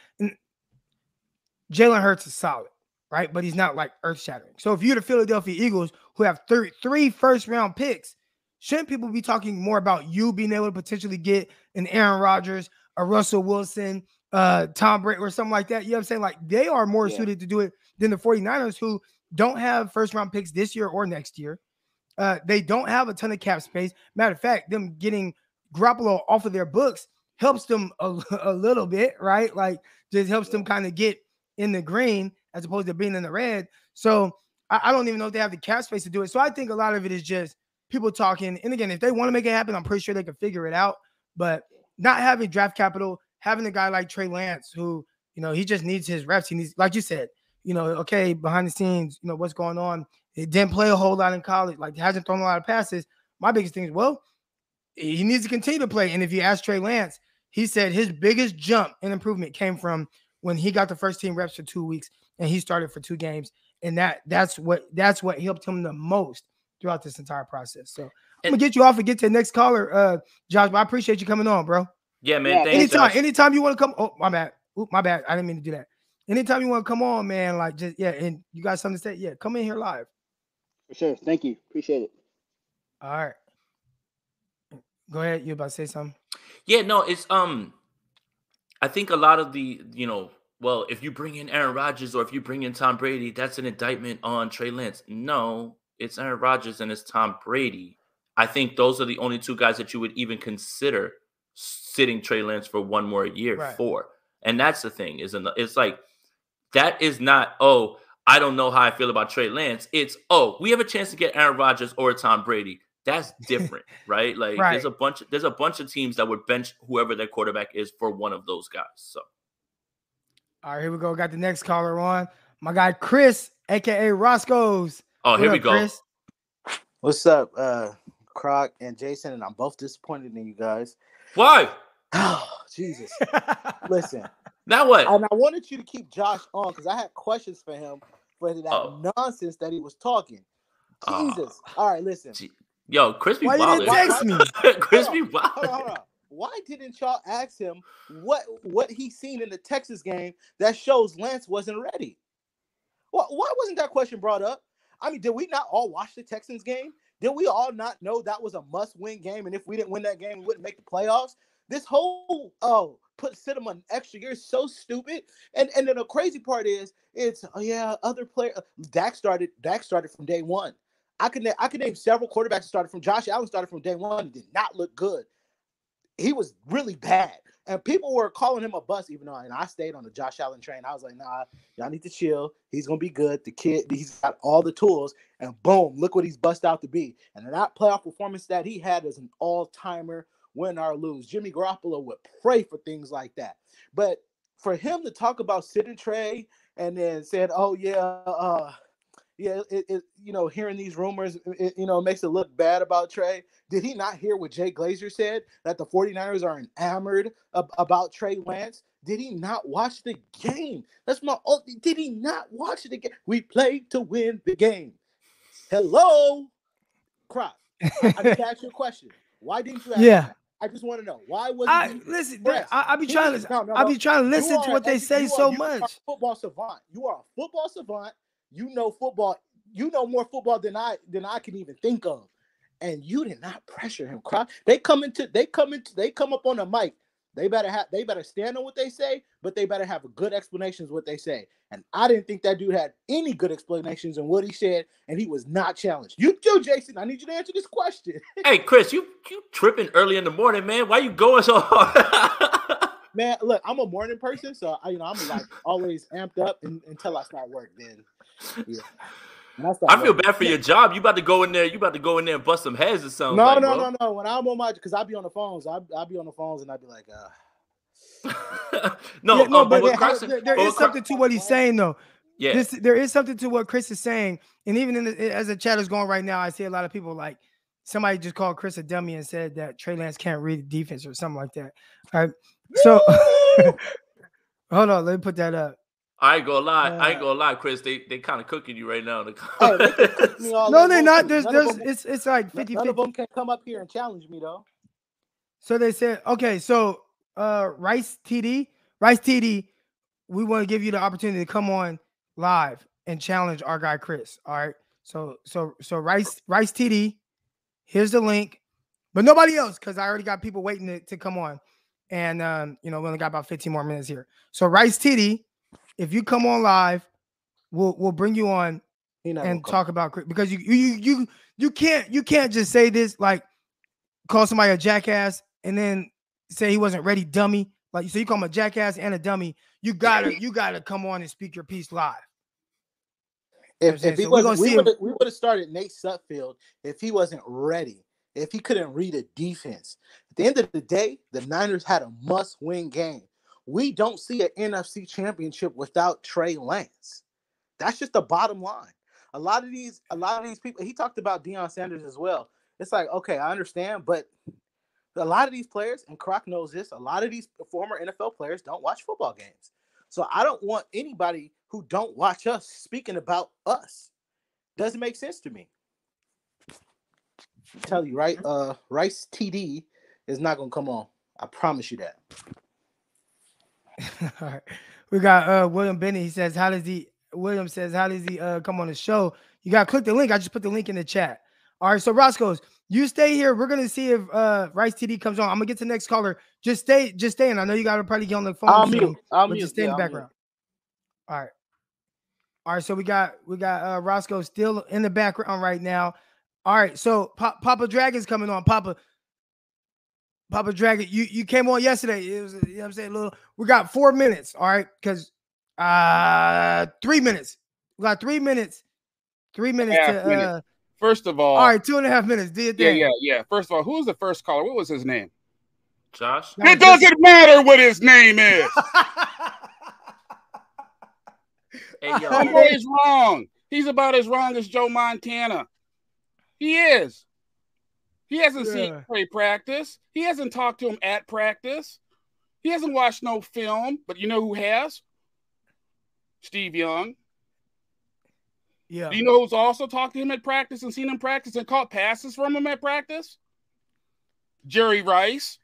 Jalen Hurts is solid, right? But he's not like earth shattering. So if you're the Philadelphia Eagles who have three three first round picks, shouldn't people be talking more about you being able to potentially get an Aaron Rodgers, a Russell Wilson, uh, Tom Brady, or something like that? You know what I'm saying? Like they are more Yeah. suited to do it than the 49ers who don't have first round picks this year or next year. Uh, they don't have a ton of cap space. Matter of fact, them getting Garoppolo off of their books helps them a, a little bit, right? Like just helps them kind of get in the green as opposed to being in the red. So I, I don't even know if they have the cap space to do it. So I think a lot of it is just people talking. And again, if they want to make it happen, I'm pretty sure they can figure it out. But not having draft capital, having a guy like Trey Lance, who you know he just needs his reps. He needs, like you said, you know, okay, behind the scenes, you know what's going on. He didn't play a whole lot in college, like hasn't thrown a lot of passes. My biggest thing is, well, he needs to continue to play. And if you ask Trey Lance, he said his biggest jump and improvement came from when he got the first team reps for two weeks and he started for two games. And that that's what that's what helped him the most throughout this entire process. So I'm gonna get you off and get to the next caller, uh, Josh. But I appreciate you coming on, bro. Yeah, man. Yeah, thanks, anytime, Josh. anytime you want to come. Oh, my bad. Oop, my bad. I didn't mean to do that. Anytime you want to come on, man, like just yeah, and you got something to say, yeah, come in here live. For sure. Thank you. Appreciate it. All right. Go ahead. You about to say something? Yeah, no, it's um I think a lot of the, you know, well, if you bring in Aaron Rodgers or if you bring in Tom Brady, that's an indictment on Trey Lance. No, it's Aaron Rodgers and it's Tom Brady. I think those are the only two guys that you would even consider sitting Trey Lance for one more year Right. for. And that's the thing, isn't it? It's like that is not, oh, I don't know how I feel about Trey Lance. It's oh, we have a chance to get Aaron Rodgers or Tom Brady. That's different, right? Like Right. there's a bunch of, there's a bunch of teams that would bench whoever their quarterback is for one of those guys. So All right, here we go. Got the next caller on. My guy Chris, aka Roscoe's. Oh, What here we go. Chris? What's up, uh, Croc and Jason? And I'm both disappointed in you guys. Why? Oh, Jesus. Listen, Now what? and I wanted you to keep Josh on because I had questions for him for that Oh. nonsense that he was talking. Oh. Jesus. All right, listen. Gee, Yo, Crispy Why you Wilder. didn't text me? Crispy Hold on, hold on, hold on. Why didn't y'all ask him what what he seen in the Texans game that shows Lance wasn't ready? Why, why wasn't that question brought up? I mean, did we not all watch the Texans game? Did we all not know that was a must-win game? And if we didn't win that game, we wouldn't make the playoffs. This whole oh put him an extra year is so stupid. And and then the crazy part is it's oh yeah other player Dak started Dak started from day one. I na- I can name several quarterbacks that started from Josh Allen started from day one did not look good. He was really bad. And people were calling him a bust, even though and I stayed on the Josh Allen train. I was like, nah, y'all need to chill. He's gonna be good. The kid, he's got all the tools, and boom, look what he's bust out to be. And that playoff performance that he had is an all-timer, win or lose. Jimmy Garoppolo would pray for things like that. But for him to talk about sitting Trey and then said, "Oh yeah, uh, yeah, it, it you know, hearing these rumors, it, you know, makes it look bad about Trey." Did he not hear what Jay Glazer said that the 49ers are enamored ab- about Trey Lance? Did he not watch the game? That's my. Oh, did he not watch the game? We played to win the game. Hello, Croc. I, I just asked you a question. Why didn't you? Ask Yeah. that? I just want to know why wasn't I listen. Press. I, I be trying to. no, no, I be trying to listen to what they say you so are much. football savant. You are a football savant. You know football. You know more football than I than I can even think of. And you did not pressure him. Cry. They come into they come into they come up on the mic. They better have they better stand on what they say, but they better have a good explanations what they say. And I didn't think that dude had any good explanations on what he said, and he was not challenged. You too, Jason. I need you to answer this question. Hey, Chris, you you tripping early in the morning, man? Why you going so hard? Man, look, I'm a morning person, so I, you know I'm like always amped up until I start work. Then, yeah. When I feel bad for your job. You about to go in there. You about to go in there and bust some heads or something. No, like, no, bro. no, no. When I'm on my, because I be on the phones, I I be on the phones and I be like, uh, no, Yeah, no, um, but but what Carson, there, there but is what Car- something to what he's saying though. yeah, This there is something to what Chris is saying, and even in the, as the chat is going right now, I see a lot of people like somebody just called Chris a dummy and said that Trey Lance can't read defense or something like that. All right, so hold on, let me put that up. I ain't gonna lie. I ain't Uh, gonna lie, Chris. They they kind of cooking you right now. in the hey, they can cook comments. me all No, they they're not. There's, None there's, them- it's, it's like none 50 none of them can come up here and challenge me though. So they said, okay, so uh Rice TD, Rice TD, we want to give you the opportunity to come on live and challenge our guy Chris. All right. So so so Rice Rice TD, here's the link, but nobody else because I already got people waiting to, to come on. And um, you know, we only got about 15 more minutes here. So Rice TD, if you come on live, we'll we'll bring you on and gonna come. talk about because you you you you can't you can't just say this like call somebody a jackass and then say he wasn't ready, dummy. Like so you call him a jackass and a dummy. You gotta you gotta come on and speak your piece live. know what I'm If, if he So wasn't, we would we would have started Nate Sudfeld if he wasn't ready. If he couldn't read a defense. At the end of the day, the Niners had a must-win game. We don't see an NFC championship without Trey Lance. That's just the bottom line. A lot of these, a lot of these people, he talked about Deion Sanders as well. It's like, okay, I understand, but a lot of these players, and Croc knows this, a lot of these former NFL players don't watch football games. So I don't want anybody who don't watch us speaking about us. Doesn't make sense to me. I tell you, right? Uh Rice TD is not gonna come on. I promise you that. All right. We got uh William Bennett. He says, How does he William says, How does he uh come on the show? You gotta click the link. I just put the link in the chat. All right, so Roscoe's, you stay here. We're gonna see if uh Rice TD comes on. I'm gonna get to the next caller. Just stay, just stay in. I know you gotta probably get on the phone. I'll mute. I'll mute. just stay in the background. All right. All right. So we got we got uh Roscoe still in the background right now. All right. So pa- Papa Dragon's coming on. Papa Papa Dragon, you you came on yesterday. It was you know what I'm saying. Little we got four minutes. All right, because uh three minutes. We got three minutes. Three minutes to minute. uh First of all, all right, two and a half minutes. Do your yeah, yeah, yeah. First of all, who was the first caller? What was his name? Josh. It was doesn't matter what his name is. Hey yo, Homeboy is wrong. He's about as wrong as Joe Montana. He is. He hasn't Yeah. seen Trey practice. He hasn't talked to him at practice. He hasn't watched no film. But you know who has? Steve Young. yeah. Do you know who's also talked to him at practice and seen him practice and caught passes from him at practice? Jerry Rice.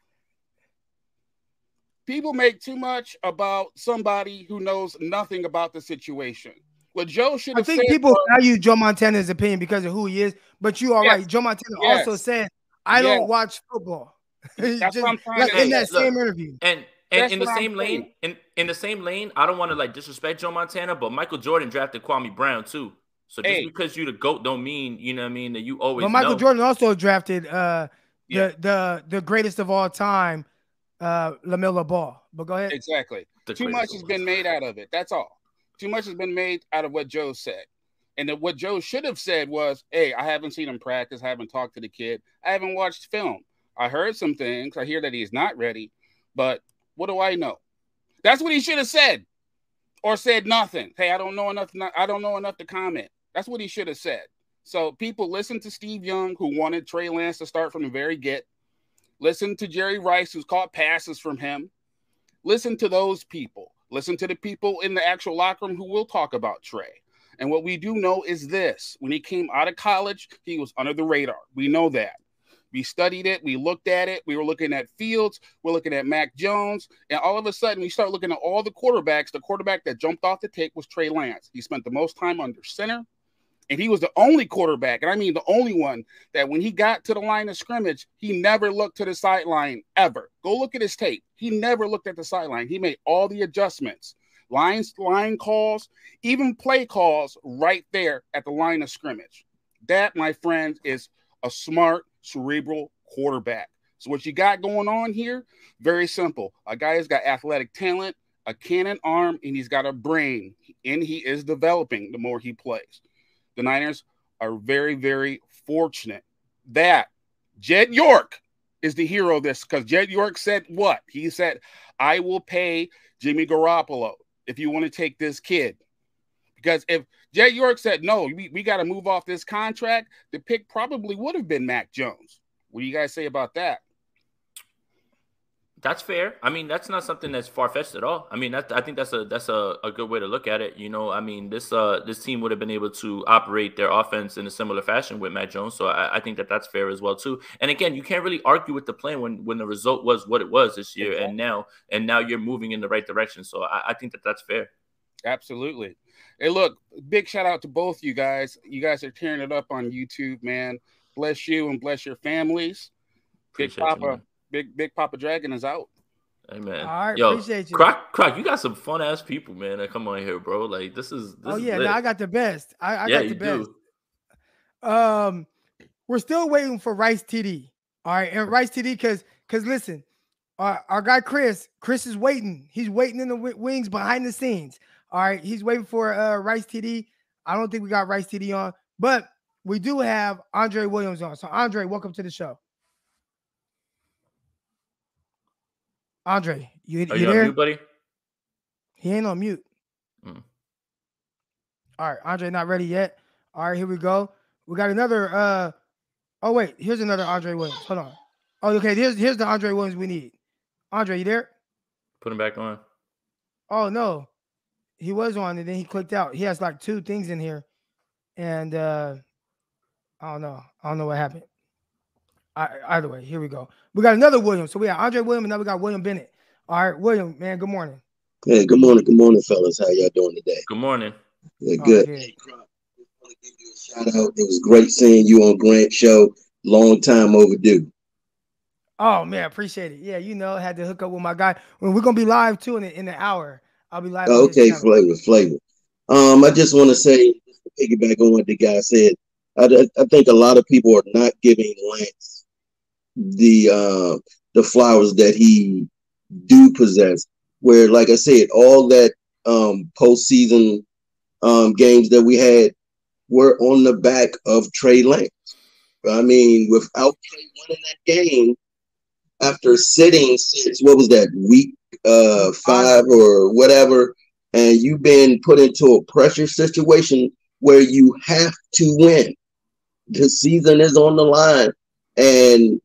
People make too much about somebody who knows nothing about the situation. What Joe should I think said people was- value Joe Montana's opinion because of who he is, but you are Yes. right. Joe Montana Yes. also said, "I Yes. don't watch football." He That's what I'm trying like to in say. that Look, same interview. and That's and in the what I'm same lane, in in the same lane, I don't want to like disrespect Joe Montana, but Michael Jordan drafted Kwame Brown too. So just Hey. because you the goat don't mean you know what I mean that you always. But Michael know. Jordan also drafted uh Yeah. the the the greatest of all time, uh LaMelo Ball. But go ahead. Exactly. The Too much has been time. made out of it. That's all. Too much has been made out of what Joe said. And that what Joe should have said was, Hey, I haven't seen him practice. I haven't talked to the kid. I haven't watched film. I heard some things. I hear that he's not ready. But what do I know? That's what he should have said. Or said nothing. Hey, I don't know enough. I don't know enough to comment. That's what he should have said. So people listen to Steve Young, who wanted Trey Lance to start from the very get. Listen to Jerry Rice, who's caught passes from him. Listen to those people. Listen to the people in the actual locker room who will talk about Trey. And what we do know is this when he came out of college, he was under the radar. We know that. We studied it, we looked at it, we were looking at Fields, we're looking at Mac Jones, and all of a sudden we start looking at all the quarterbacks. The quarterback that jumped off the tape was Trey Lance. He spent the most time under center, and he was the only quarterback, and I mean the only one that when he got to the line of scrimmage, he never looked to the sideline ever. Go look at his tape. He never looked at the sideline. He made all the adjustments, lines, line calls, even play calls right there at the line of scrimmage. That, my friend, is a smart, cerebral quarterback. So what you got going on here? Very simple. A guy has got athletic talent, a cannon arm, and he's got a brain, and he is developing the more he plays. The Niners are very, very fortunate that Jed York is the hero of this because Jed York said what? He said, I will pay Jimmy Garoppolo if you want to take this kid. Because if Jed York said, no, we, we got to move off this contract, the pick probably would have been Mac Jones. What do you guys say about that? That's fair. I mean, that's not something that's far fetched at all. I mean, that I think that's a that's a, a good way to look at it. You know, I mean, this uh this team would have been able to operate their offense in a similar fashion with Mac Jones. So I, I think that that's fair as well too. And again, you can't really argue with the plan when when the result was what it was this year, and now and now you're moving in the right direction. So I, I think that that's fair. Absolutely. Hey, look, big shout out to both you guys. You guys are tearing it up on YouTube, man. Bless you and bless your families. Big Appreciate you, Papa, man. Big Big Papa Dragon is out. Hey man, All right, yo, appreciate you. Croc, Croc, you got some fun ass people, man. That come on here, bro. Like this is. This oh is yeah, lit. no, I got the best. I, I yeah, got the you best. do. Um, we're still waiting for Rice TD. All right, and Rice TD because because listen, our, our guy Chris, Chris is waiting. He's waiting in the wi- wings behind the scenes. All right, he's waiting for uh Rice TD. I don't think we got Rice TD on, but we do have Andre Williams on. So Andre, welcome to the show. Andre, you, Are you you on there? mute, buddy? He ain't on mute. Mm. All right, Andre not ready yet. All right, here we go. We got another uh oh wait, here's another Andre Williams. Hold on. Oh, okay, here's here's the Andre Williams we need. Andre, you there? Put him back on. Oh no. He was on and then he clicked out. He has like two things in here. And uh I don't know. I don't know what happened. I, either way, here we go. We got another William. So we got Andre William and now we got William Bennett. All right, William, man, good morning. Hey, good morning, good morning, fellas. How y'all doing today? Good morning. Yeah, Oh, good. good. Hey, Croc, just want to give you a shout out. It was great seeing you on Grant show. Long time overdue. Oh man, appreciate it. Yeah, you know, had to hook up with my guy. Well, we're gonna be live too in the, in the hour. I'll be live. on Okay, flavor, flavor. Um, I just want to say, just to piggyback on what the guy said, I, I think a lot of people are not giving Lance the uh, the flowers that he do possess. Where, like I said, all that um, postseason um, games that we had were on the back of Trey Lance. I mean, without Trey winning that game after sitting since what was that week uh, five or whatever, and you've been put into a pressure situation where you have to win. The season is on the line, and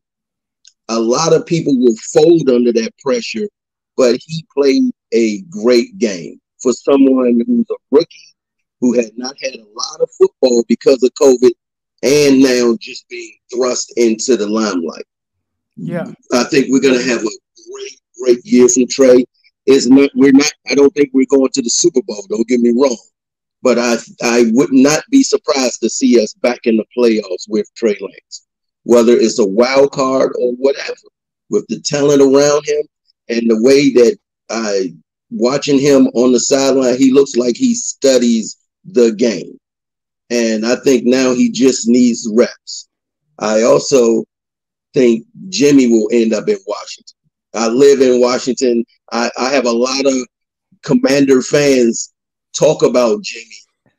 a lot of people will fold under that pressure. But he played a great game for someone who's a rookie who had not had a lot of football because of COVID, and now just being thrust into the limelight. Yeah. I think we're gonna have a great, great year from Trey. Is not we're not. I don't think we're going to the Super Bowl. Don't get me wrong, but I I would not be surprised to see us back in the playoffs with Trey Lance, whether it's a wild card or whatever. With the talent around him and the way that I watching him on the sideline, he looks like he studies the game, and I think now he just needs reps. I also think Jimmy will end up in Washington. I live in Washington. I, I have a lot of commander fans talk about Jimmy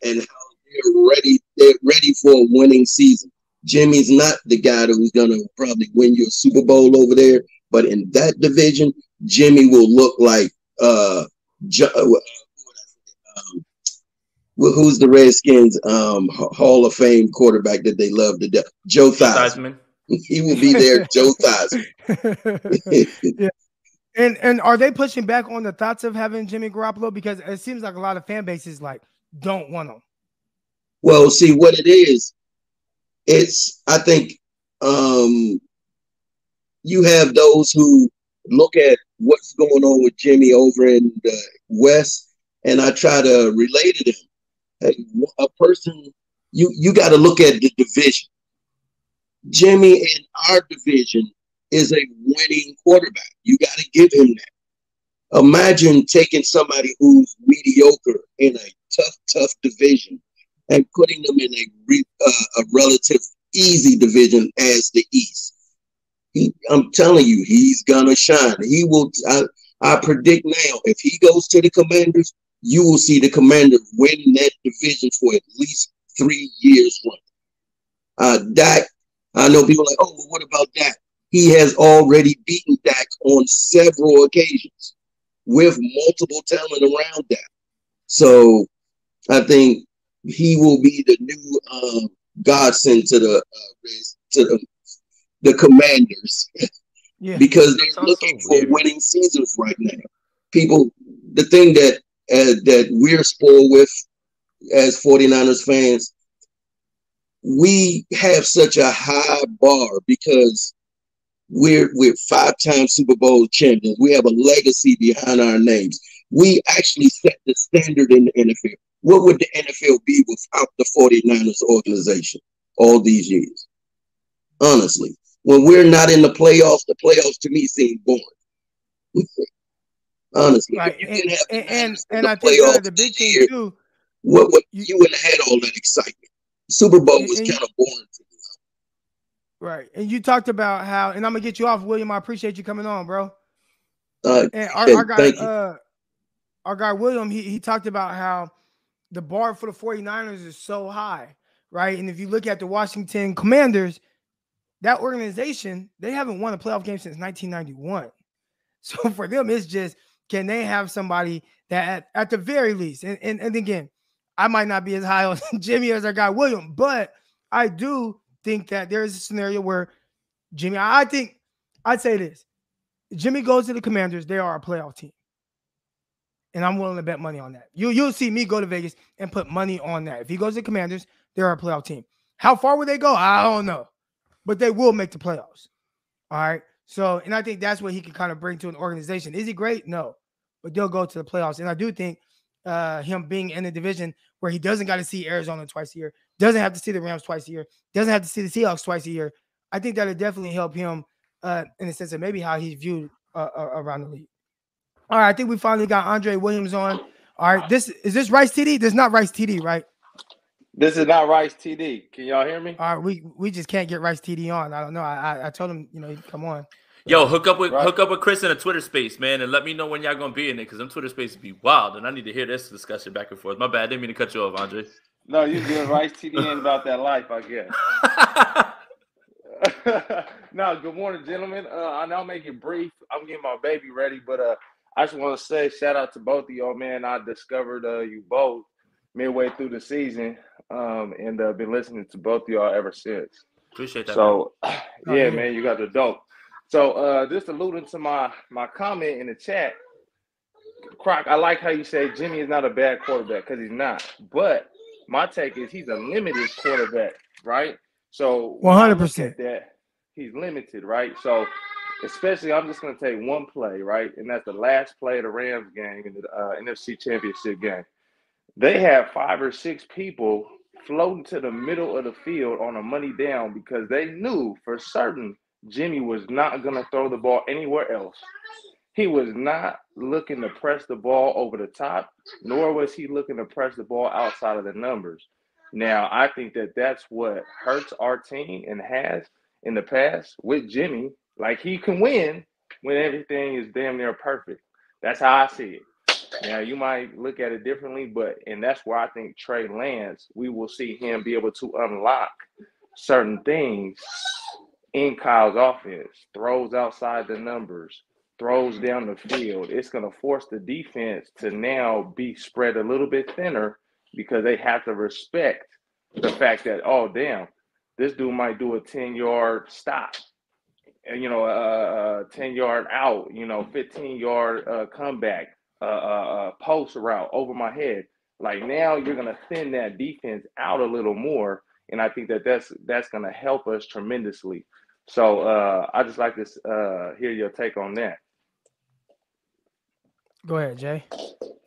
and how they're ready, they're ready for a winning season. Jimmy's not the guy who's gonna probably win you a Super Bowl over there, but in that division, Jimmy will look like uh, Jo- uh, um, well, who's the Redskins um, Hall of Fame quarterback that they love to death? Joe Theismann. Theismann. He will be there, Joe Theismann. yeah. And and are they pushing back on the thoughts of having Jimmy Garoppolo because it seems like a lot of fan bases like don't want him. Well, see what it is. It's I think um you have those who look at what's going on with Jimmy over in the West, and I try to relate to them. A person you you got to look at the division. Jimmy in our division is a winning quarterback. You got to give him that. Imagine taking somebody who's mediocre in a tough, tough division and putting them in a, re, uh, a relative easy division as the East. He, I'm telling you, he's gonna shine. He will. I, I predict now, if he goes to the Commanders, you will see the Commanders win that division for at least three years running. Uh, Dak, I know people like, oh, well, what about Dak? He has already beaten Dak on several occasions with multiple talent around Dak. So I think he will be the new um, godsend to the uh, to the the Commanders Yeah. because they're looking so for winning seasons right now. People, the thing that uh, that we're spoiled with as 49ers fans, we have such a high bar because we're we're five-time Super Bowl champions. We have a legacy behind our names. We actually set the standard in the NFL. What would the NFL be without the 49ers organization all these years? Honestly, when we're not in the playoffs, the playoffs to me seem boring. Honestly, Right. if you And didn't have the and, and, and I think the big thing year, too, what, what You- you, wouldn't have had all that excitement. Super Bowl was kind of boring to me. right? And you talked about how, and I'm gonna get you off, William. I appreciate you coming on, bro. Uh, And our, Okay, our guy, uh, our guy William, he, he talked about how the bar for the 49ers is so high, right? And if you look at the Washington Commanders, that organization, they haven't won a playoff game since 1991. So for them, it's just can they have somebody that at, at the very least, and, and, and again, I might not be as high on Jimmy as our guy William, but I do think that there is a scenario where Jimmy, I think I'd say this. Jimmy goes to the Commanders, they are a playoff team. And I'm willing to bet money on that. You you'll see me go to Vegas and put money on that. If he goes to Commanders, they're a playoff team. How far would they go? I don't know. But they will make the playoffs. All right. So, and I think that's what he can kind of bring to an organization. Is he great? No. But they'll go to the playoffs. And I do think uh him being in a division where he doesn't got to see Arizona twice a year, doesn't have to see the Rams twice a year, doesn't have to see the Seahawks twice a year. I think that'll definitely help him uh in the sense of maybe how he's viewed uh, uh, around the league. All right, I think we finally got Andre Williams on. All right, this is this Rice TD? This is not Rice TD, right? This is not Rice TD. Can y'all hear me? All right, we we just can't get Rice TD on. I don't know. I I, I told him, you know, come on. Yo, hook up with Right. hook up with Chris in a Twitter space, man, and let me know when y'all gonna be in it because them Twitter spaces be wild, and I need to hear this discussion back and forth. My bad, didn't mean to cut you off, Andre. No, you good. Rice TD ain't about that life, I guess. no, good morning, gentlemen. Uh, I know I'll make it brief. I'm getting my baby ready, but uh, I just want to say shout out to both of y'all, man. I discovered uh, you both midway through the season, um, and uh, been listening to both of y'all ever since. Appreciate that. So, Oh, yeah, yeah. man, you got the dope. So, uh, just alluding to my my comment in the chat, Croc, I like how you say Jimmy is not a bad quarterback because he's not. But my take is he's a limited quarterback, right? So, when I look 100%. that, he's limited, right? So, especially, I'm just going to take one play, right? And that's the last play of the Rams game in the uh, NFC Championship game. They had five or six people floating to the middle of the field on a money down because they knew for certain Jimmy was not going to throw the ball anywhere else. He was not looking to press the ball over the top, nor was he looking to press the ball outside of the numbers. Now, I think that that's what hurts our team and has in the past with Jimmy. Like he can win when everything is damn near perfect. That's how I see it. Now you might look at it differently, but and that's where I think Trey Lance, we will see him be able to unlock certain things in Kyle's offense. Throws outside the numbers, throws down the field. It's gonna force the defense to now be spread a little bit thinner because they have to respect the fact that, oh damn, this dude might do a 10 yard stop you know, uh, uh, 10 yard out, you know, 15 yard uh, comeback, uh, uh, uh, post route over my head. Like now you're going to thin that defense out a little more. And I think that that's, that's going to help us tremendously. So uh, I just like to uh, hear your take on that. Go ahead, Jay.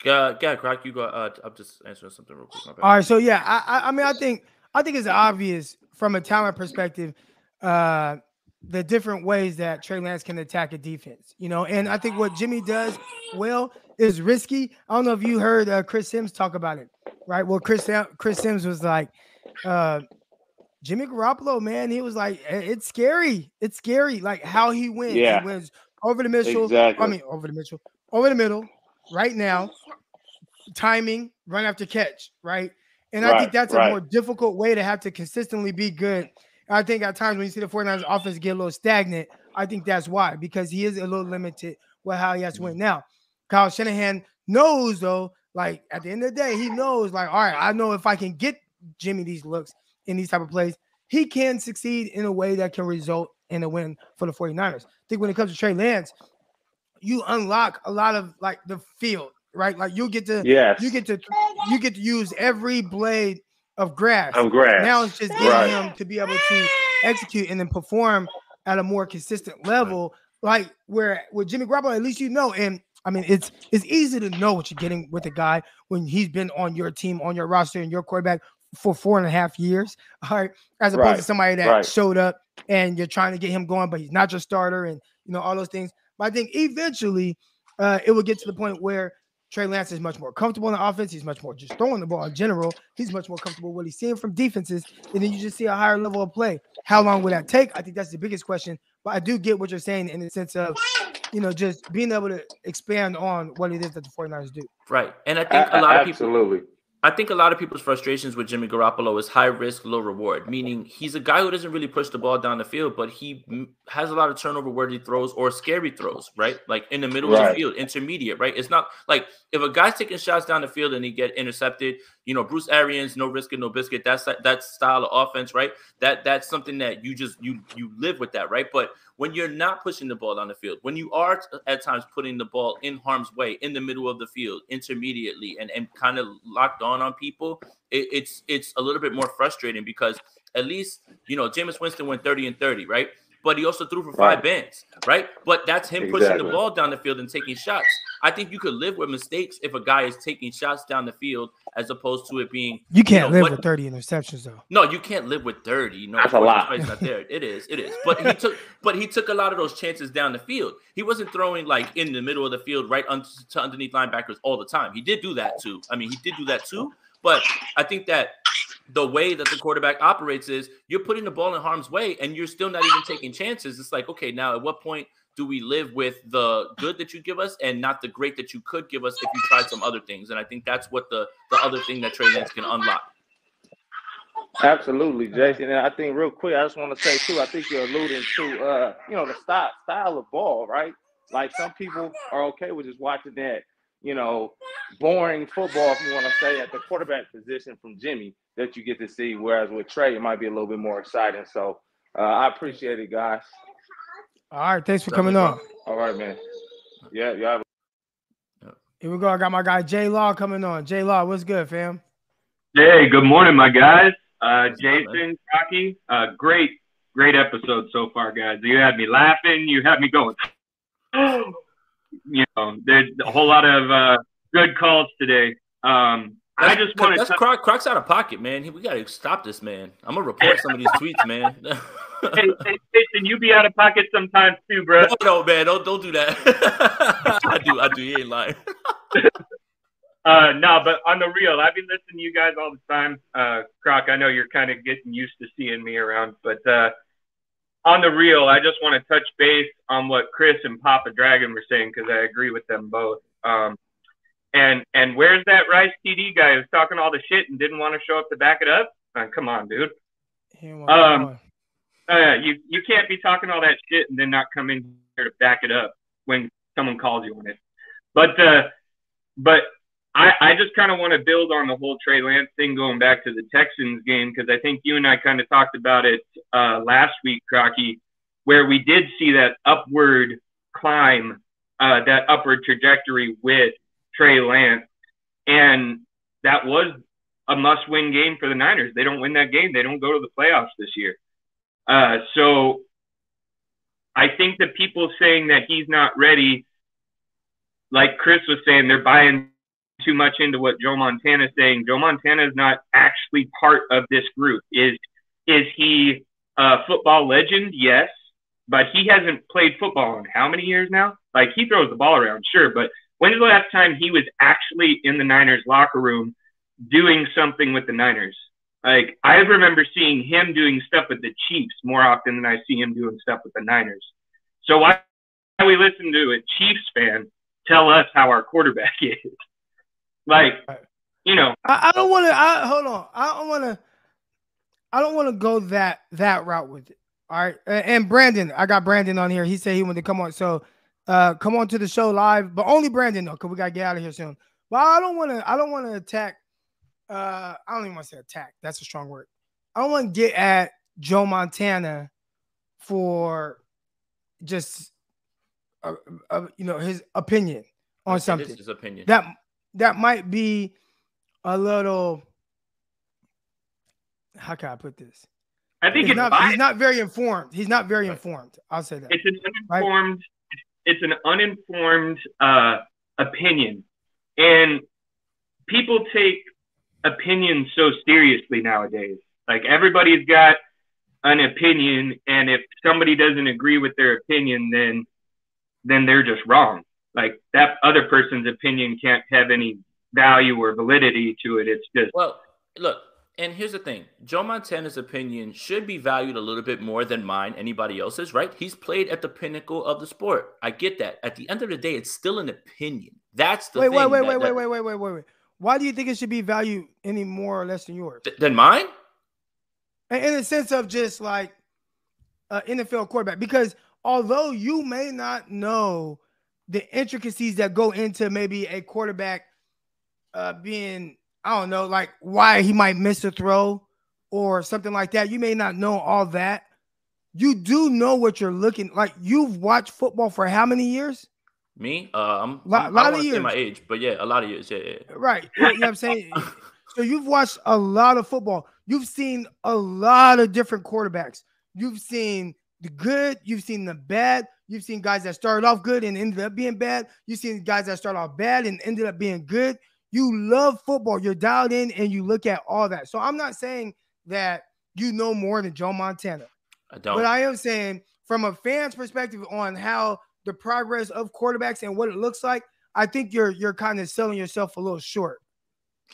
Yeah, yeah, Croc, you go. Uh, I'm just answering something real quick. All right, so yeah, I, I I mean I think I think it's obvious from a talent perspective, uh, the different ways that Trey Lance can attack a defense. You know, and I think what Jimmy does well is risky. I don't know if you heard uh, Chris Sims talk about it, right? Well, Chris Chris Sims was like, uh, Jimmy Garoppolo, man, he was like, "Eh, it's scary, it's scary, like how he wins. Yeah. He wins over the middle. Exactly. I mean, over the middle, over the middle, right now, timing, run after catch, right? And I think Right, that's right. a more difficult way to have to consistently be good. I think at times when you see the 49ers offense get a little stagnant, I think that's why, because he is a little limited with how he has to win. Mm-hmm. Now, Kyle Shanahan knows though, like at the end of the day, he knows, like, all right, I know if I can get Jimmy these looks in these type of plays, he can succeed in a way that can result in a win for the 49ers. I think when it comes to Trey Lance, you unlock a lot of like the field, right? Like you get to Yes. you get to you get to use every blade of grass. Of grass. Now it's just getting Right. him to be able to execute and then perform at a more consistent level. Like where with Jimmy Garoppolo, at least you know. And I mean, it's it's easy to know what you're getting with a guy when he's been on your team, on your roster, and your quarterback for four and a half years. All right, as opposed to somebody that Right. showed up and you're trying to get him going, but he's not your starter, and you know all those things. But I think eventually uh, it will get to the point where Trey Lance is much more comfortable in the offense. He's much more just throwing the ball in general. He's much more comfortable with what he's seeing from defenses, and then you just see a higher level of play. How long will that take? I think that's the biggest question. But I do get what you're saying in the sense of, you know, just being able to expand on what it is that the 49ers do. Right, and I think a a- lot of people. absolutely. I think a lot of people's frustrations with Jimmy Garoppolo is high risk, low reward. Meaning he's a guy who doesn't really push the ball down the field, but he has a lot of turnover worthy throws or scary throws, right? Like in the middle of the field, intermediate, right? It's not like if a guy's taking shots down the field and he get intercepted, you know, Bruce Arians, no risk and no biscuit. That's that, style of offense, right? That that's something that you just you you live with that, right? But when you're not pushing the ball down the field, when you are at times putting the ball in harm's way in the middle of the field, intermediately, and, and kind of locked on on people, it, it's it's a little bit more frustrating because at least you know Jameis Winston went 30 and 30, right? But he also threw for five Right. bands, right? But that's him pushing the ball down the field and taking shots. I think you could live with mistakes if a guy is taking shots down the field as opposed to it being You can't know, live what- with 30 interceptions though. no, you can't live with 30. No, That's a lot. everybody's Not there. It is. It is. But he took but he took a lot of those chances down the field. He wasn't throwing like in the middle of the field right un- to underneath linebackers all the time. He did do that too. I mean, he did do that too. But I think that the way that the quarterback operates is you're putting the ball in harm's way and you're still not even taking chances. It's like, okay, now at what point do we live with the good that you give us and not the great that you could give us if you tried some other things? And I think that's what the the other thing that Trey Lance can unlock. Absolutely, Jason. And I think real quick, I just want to say too, I think you're alluding to uh, you know, the style style of ball, right? Like some people are okay with just watching that, you know, boring football, if you want to say, at the quarterback position from Jimmy that you get to see. Whereas with Trey, it might be a little bit more exciting. So uh, I appreciate it, guys. All right, thanks for coming on. All right, man. Yeah, you have Here we go. I got my guy J Law coming on. J Law, what's good, fam? Hey, good morning, my guys. Uh, What's up, man? Jason, Rocky, uh, great, great episode so far, guys. You had me laughing. You had me going. you know, there's a whole lot of uh, good calls today. Um, I That's- just want that's to. Croc, Croc's out of pocket, man. We gotta stop this man. I'm gonna report some of these tweets, man. hey, hey, Jason, you be out of pocket sometimes too, bro. no, no, man, don't don't do that. I do, I do. He ain't lying. Uh, no, but on the real, I've been listening to you guys all the time. Uh, Croc, I know you're kind of getting used to seeing me around, but uh, on the real, I just want to touch base on what Chris and Papa Dragon were saying because I agree with them both. Um, and and where's that Rice TD guy who's talking all the shit and didn't want to show up to back it up? Uh, come on, dude. He ain't wanna Um. Uh, you you can't be talking all that shit and then not come in here to back it up when someone calls you on it. But uh, but I I just kind of want to build on the whole Trey Lance thing going back to the Texans game because I think you and I kind of talked about it uh, last week, Crocky, where we did see that upward climb, uh, that upward trajectory with Trey Lance, and that was a must-win game for the Niners. They don't win that game, they don't go to the playoffs this year. Uh, so I think the people saying that he's not ready, like Chris was saying, they're buying too much into what Joe Montana is saying. Joe Montana is not actually part of this group. Is is he a football legend? Yes, but he hasn't played football in how many years now? Like he throws the ball around, sure, but when's the last time he was actually in the Niners locker room doing something with the Niners? Like I remember seeing him doing stuff with the Chiefs more often than I see him doing stuff with the Niners. So why we listen to a Chiefs fan tell us how our quarterback is? Like, you know, I, I don't want to. I hold on. I don't want to. I don't want to go that that route with it. All right. And Brandon, I got Brandon on here. He said he wanted to come on. So, uh, come on to the show live, but only Brandon though, cause we gotta get out of here soon. But I don't want to. I don't want to attack. Uh, I don't even want to say attack. That's a strong word. I don't want to get at Joe Montana for just, uh, uh, you know, his opinion on It is something his opinion. that that might be a little how can I put this? I think He's it's not, biased. he's not very informed. He's not very informed. I'll say that. it's an uninformed it's an uninformed uh, opinion and people take opinions so seriously nowadays like everybody's got an opinion and if somebody doesn't agree with their opinion then then they're just wrong like that other person's opinion can't have any value or validity to it it's just Well, look, and here's the thing: Joe Montana's opinion should be valued a little bit more than mine, anybody else's, right? He's played at the pinnacle of the sport. I get that. At the end of the day, it's still an opinion. That's the Wait, thing. wait, wait, that- wait, wait, that- wait, wait, wait, wait, wait. Why do you think it should be valued any more or less than yours? th- Than mine? In in the sense of just like uh, NFL quarterback, because although you may not know the intricacies that go into maybe a quarterback uh, being, I don't know, like why he might miss a throw or something like that, you may not know all that. You do know what you're looking like. You've watched football for how many years? Me? Uh, I'm. Lot- I'm lot I of don't want to say my age, but yeah, a lot of years. Yeah, yeah. yeah. Right. You know what I'm saying? so you've watched a lot of football. You've seen a lot of different quarterbacks. You've seen the good, you've seen the bad, you've seen guys that started off good and ended up being bad, you've seen guys that started off bad and ended up being good. You love football, you're dialed in and you look at all that. So I'm not saying that you know more than Joe Montana. I don't. But I am saying, from a fan's perspective, on how the progress of quarterbacks and what it looks like, I think you're you're kind of selling yourself a little short.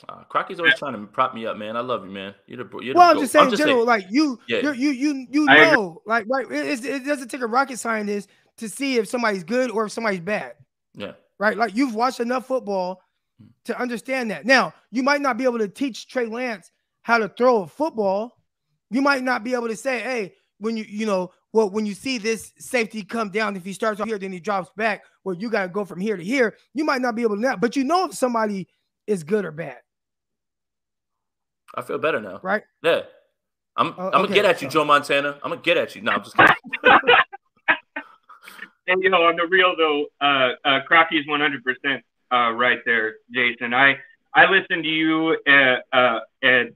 Uh, Crocky's always trying to prop me up, man. I love you, man. You're the you're the Well, I'm goat. just saying, general, like you, Yeah. you're, you, you, you know, like right, it, it doesn't take a rocket scientist to see if somebody's good or if somebody's bad, yeah. right? Like you've watched enough football to understand that. Now, you might not be able to teach Trey Lance how to throw a football. You might not be able to say, hey, when you, you know, well, when you see this safety come down, if he starts off here, then he drops back, well, you got to go from here to here. You might not be able to know, but you know if somebody is good or bad, I feel better now. right? Yeah. I'm Oh, I'm gonna get at you, Joe Montana. I'm gonna get at you. No, I'm just kidding. And you know, on the real though, uh, uh, Crocky's 100% uh, right there, Jason. I I listen to you, uh, uh, and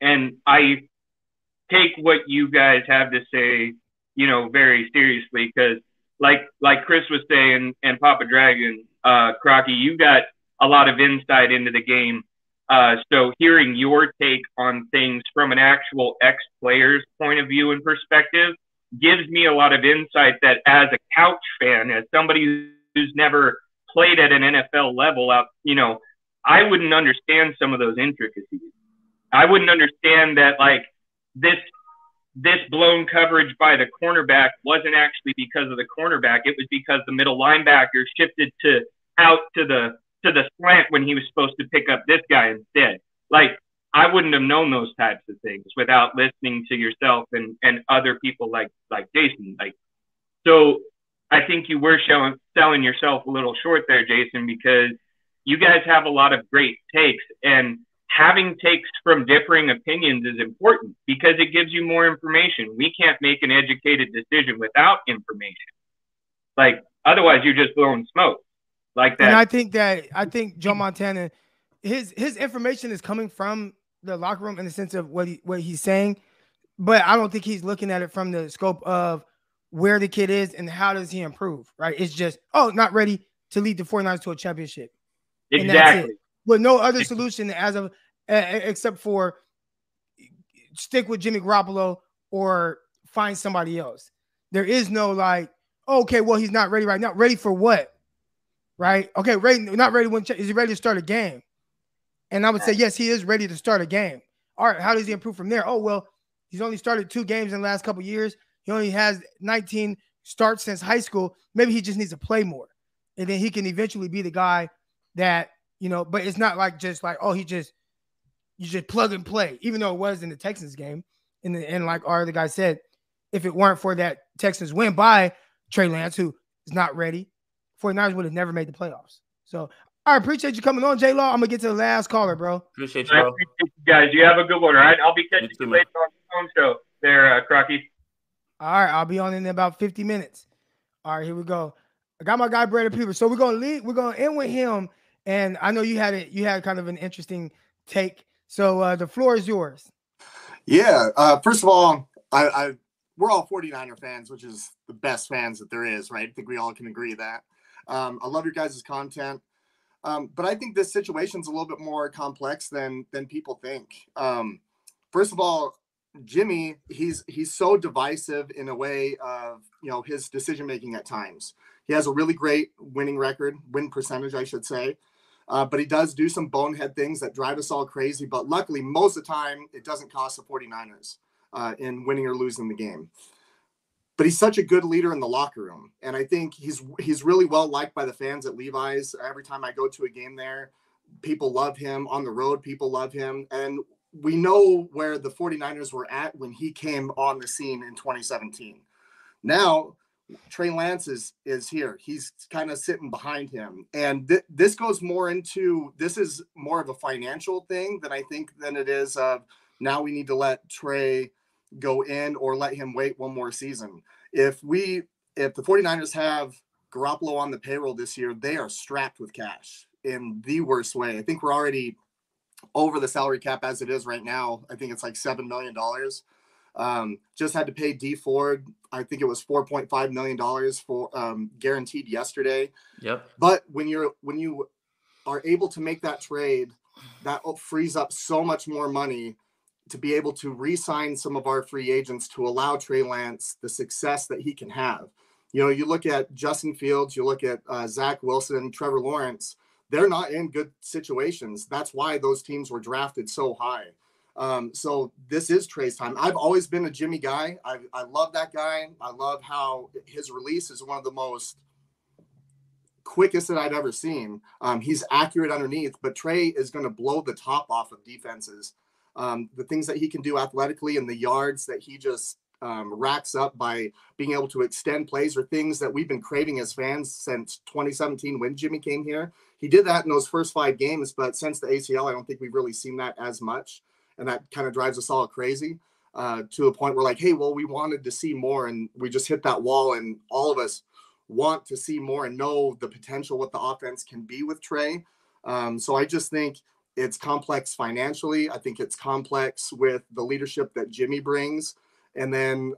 and I take what you guys have to say, you know, very seriously because, like like Chris was saying, and Papa Dragon, uh, Crocky, you got a lot of insight into the game. Uh, so hearing your take on things from an actual ex-player's point of view and perspective gives me a lot of insight that as a couch fan, as somebody who's never played at an NFL level out, you know, I wouldn't understand some of those intricacies. I wouldn't understand that like this this blown coverage by the cornerback wasn't actually because of the cornerback. It was because the middle linebacker shifted to out to the to the slant when he was supposed to pick up this guy instead. Like I wouldn't have known those types of things without listening to yourself and, and other people like like Jason. Like so I think you were showing selling yourself a little short there, Jason, because you guys have a lot of great takes and having takes from differing opinions is important because it gives you more information. We can't make an educated decision without information. Like otherwise you're just blowing smoke. Like that. And I think that I think Joe Montana, his his information is coming from the locker room in the sense of what he what he's saying, but I don't think he's looking at it from the scope of where the kid is and how does he improve. Right? It's just oh, not ready to lead the 49ers to a championship. and that's it. exactly. With no other solution as of uh, except for stick with Jimmy Garoppolo or find somebody else. There is no like, okay, well he's not ready right now. Ready for what? Right? Okay, ready. Not ready when is he ready to start a game? And I would say yes, he is ready to start a game. All right, how does he improve from there? Oh well, he's only started two games in the last couple years. He only has 19 starts since high school. Maybe he just needs to play more, and then he can eventually be the guy that you know. But it's not like just like oh he just you just plug and play, even though it was in the Texans game. And the, and like our other guy said, if it weren't for that Texans win by Trey Lance, who is not ready, 49ers would have never made the playoffs. So I appreciate you coming on, J Law. I'm gonna get to the last caller, bro. Appreciate you, bro. appreciate you guys. You have a good one, all right? I'll be catching You too, you man. later on the phone show there, uh, Crocky. All right, I'll be on in about 50 minutes. All right, here we go. I got my guy Brandon Peeper. So we're gonna lead, we're gonna end with him. And I know you had it, you had kind of an interesting take. So uh the floor is yours. Yeah. Uh, first of all, I, I we're all 49er fans, which is the best fans that there is, right? I think we all can agree that. Um, I love your guys' content. Um, but I think this situation's a little bit more complex than than people think. Um, first of all, Jimmy, he's he's so divisive in a way of you know his decision making at times. He has a really great winning record, win percentage, I should say. Uh, but he does do some bonehead things that drive us all crazy. But luckily, most of the time, it doesn't cost the 49ers uh, in winning or losing the game. But he's such a good leader in the locker room, and I think he's he's really well liked by the fans at Levi's. Every time I go to a game there, people love him. On the road, people love him, and we know where the 49ers were at when he came on the scene in 2017. Now Trey Lance is is here. He's kind of sitting behind him, and th- this goes more into this is more of a financial thing than I think than it is of now we need to let Trey go in or let him wait one more season. If we if the 49ers have Garoppolo on the payroll this year, they are strapped with cash in the worst way. I think we're already over the salary cap as it is right now. I think it's like seven million dollars. Um, just had to pay Dee Ford. I think it was four point five million dollars for um, guaranteed yesterday. Yep. But when you're when you are able to make that trade, that frees up so much more money to be able to re-sign some of our free agents to allow Trey Lance the success that he can have. You know, you look at Justin Fields, you look at uh, Zach Wilson, Trevor Lawrence. They're not in good situations. That's why those teams were drafted so high. Um, so this is Trey's time. I've always been a Jimmy guy. I, I love that guy. I love how his release is one of the most quickest that I've ever seen. Um, he's accurate underneath, but Trey is going to blow the top off of defenses. Um, the things that he can do athletically and the yards that he just um, racks up by being able to extend plays are things that we've been craving as fans since 2017 when Jimmy came here. He did that in those first five games, but since the ACL, I don't think we've really seen that as much. And that kind of drives us all crazy uh, to a point where, like, hey, well, we wanted to see more and we just hit that wall, and all of us want to see more and know the potential what the offense can be with Trey. Um, so I just think it's complex financially. I think it's complex with the leadership that Jimmy brings. And then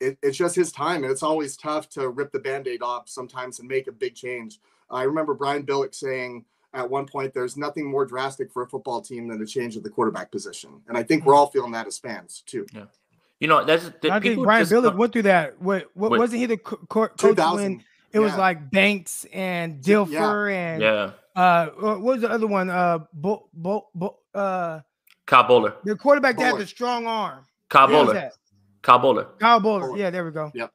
it, it's just his time. And it's always tough to rip the band aid off sometimes and make a big change. I remember Brian Billick saying at one point, there's nothing more drastic for a football team than a change of the quarterback position. And I think we're all feeling that as fans too. Yeah. You know, that's I think Brian just- Billick went through that. What, what Wait. wasn't he the co- co- coach when 2000. it was like Banks and Dilfer and yeah, uh what was the other one? Uh Bo, Bo, Bo, uh Kyle Boller, the quarterback that had Boller. the strong arm. Kyle Who was Boller. Kyle Boller. Kyle Boller. Boller. Yeah, there we go. Yep.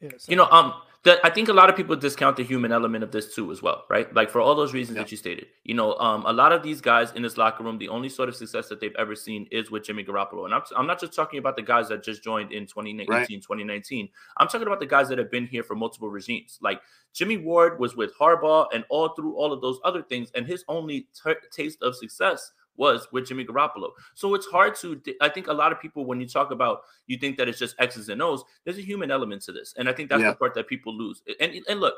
Yeah, You know, um, the, I think a lot of people discount the human element of this too, as well, right? Like for all those reasons Yeah. that you stated. You know, um, a lot of these guys in this locker room, the only sort of success that they've ever seen is with Jimmy Garoppolo, and I'm, I'm not just talking about the guys that just joined in 2018, Right. 2019. I'm talking about the guys that have been here for multiple regimes. Like Jimmy Ward was with Harbaugh, and all through all of those other things, and his only t- taste of success was with Jimmy Garoppolo. So it's hard to. I think a lot of people, when you talk about, you think that it's just X's and O's. There's a human element to this, and I think that's Yeah. the part that people lose. And and look,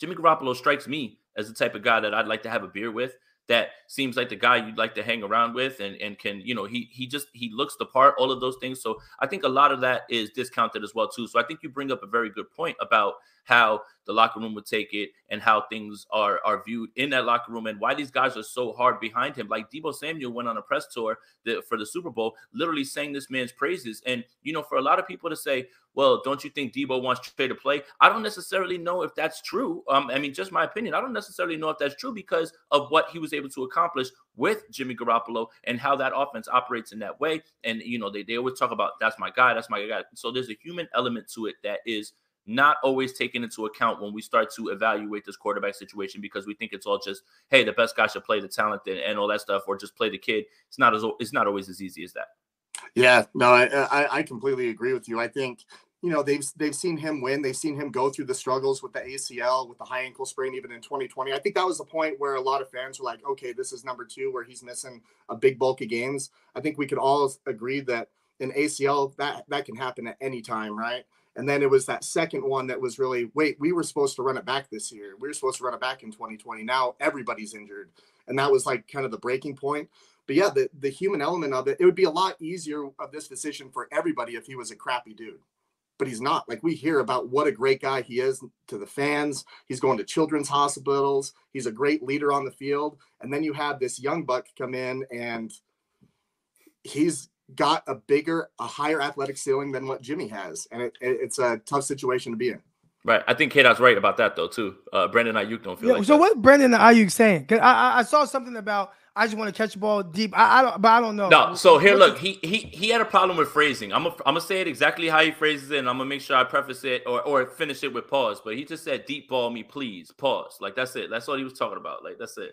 Jimmy Garoppolo strikes me as the type of guy that I'd like to have a beer with. That seems like the guy you'd like to hang around with, and and can you know he he just he looks the part, all of those things. So I think a lot of that is discounted as well too. So I think you bring up a very good point about how the locker room would take it and how things are are viewed in that locker room and why these guys are so hard behind him. Like Deebo Samuel went on a press tour for the Super Bowl, literally sang this man's praises. And you know, for a lot of people to say, "Well, don't you think Deebo wants Trey to play?" I don't necessarily know if that's true. Um, I mean, just my opinion. I don't necessarily know if that's true because of what he was able to accomplish with Jimmy Garoppolo and how that offense operates in that way. And you know, they they always talk about that's my guy, that's my guy. So there's a human element to it that is not always taken into account when we start to evaluate this quarterback situation because we think it's all just hey the best guy should play the talent and, and all that stuff or just play the kid it's not as it's not always as easy as that Yeah, no, I, I completely agree with you. I think you know they've they've seen him win. They've seen him go through the struggles with the ACL, with the high ankle sprain, even in 2020. I think that was the point where a lot of fans were like, okay, this is number two, where he's missing a big bulk of games. I think we could all agree that an ACL that that can happen at any time, right? And then it was that second one that was really wait, we were supposed to run it back this year. We were supposed to run it back in 2020. Now everybody's injured, and that was like kind of the breaking point but yeah, the, the human element of it, it would be a lot easier of this decision for everybody if he was a crappy dude. But he's not. Like we hear about what a great guy he is to the fans. He's going to children's hospitals. He's a great leader on the field. And then you have this young buck come in and he's got a bigger, a higher athletic ceiling than what Jimmy has. And it, it- it's a tough situation to be in. right i think K-Dot's right about that though too uh brandon Aiyuk don't feel Yeah, like so that. what Brandon Aiyuk saying? 'Cause I, I I saw something about I just want to catch the ball deep. I, I don't, but I don't know. No, so here, What's look, he he he had a problem with phrasing. I'm gonna I'm gonna say it exactly how he phrases it, and I'm gonna make sure I preface it or or finish it with pause. But he just said, "Deep ball me, please." Pause. Like that's it. That's all he was talking about. Like that's it.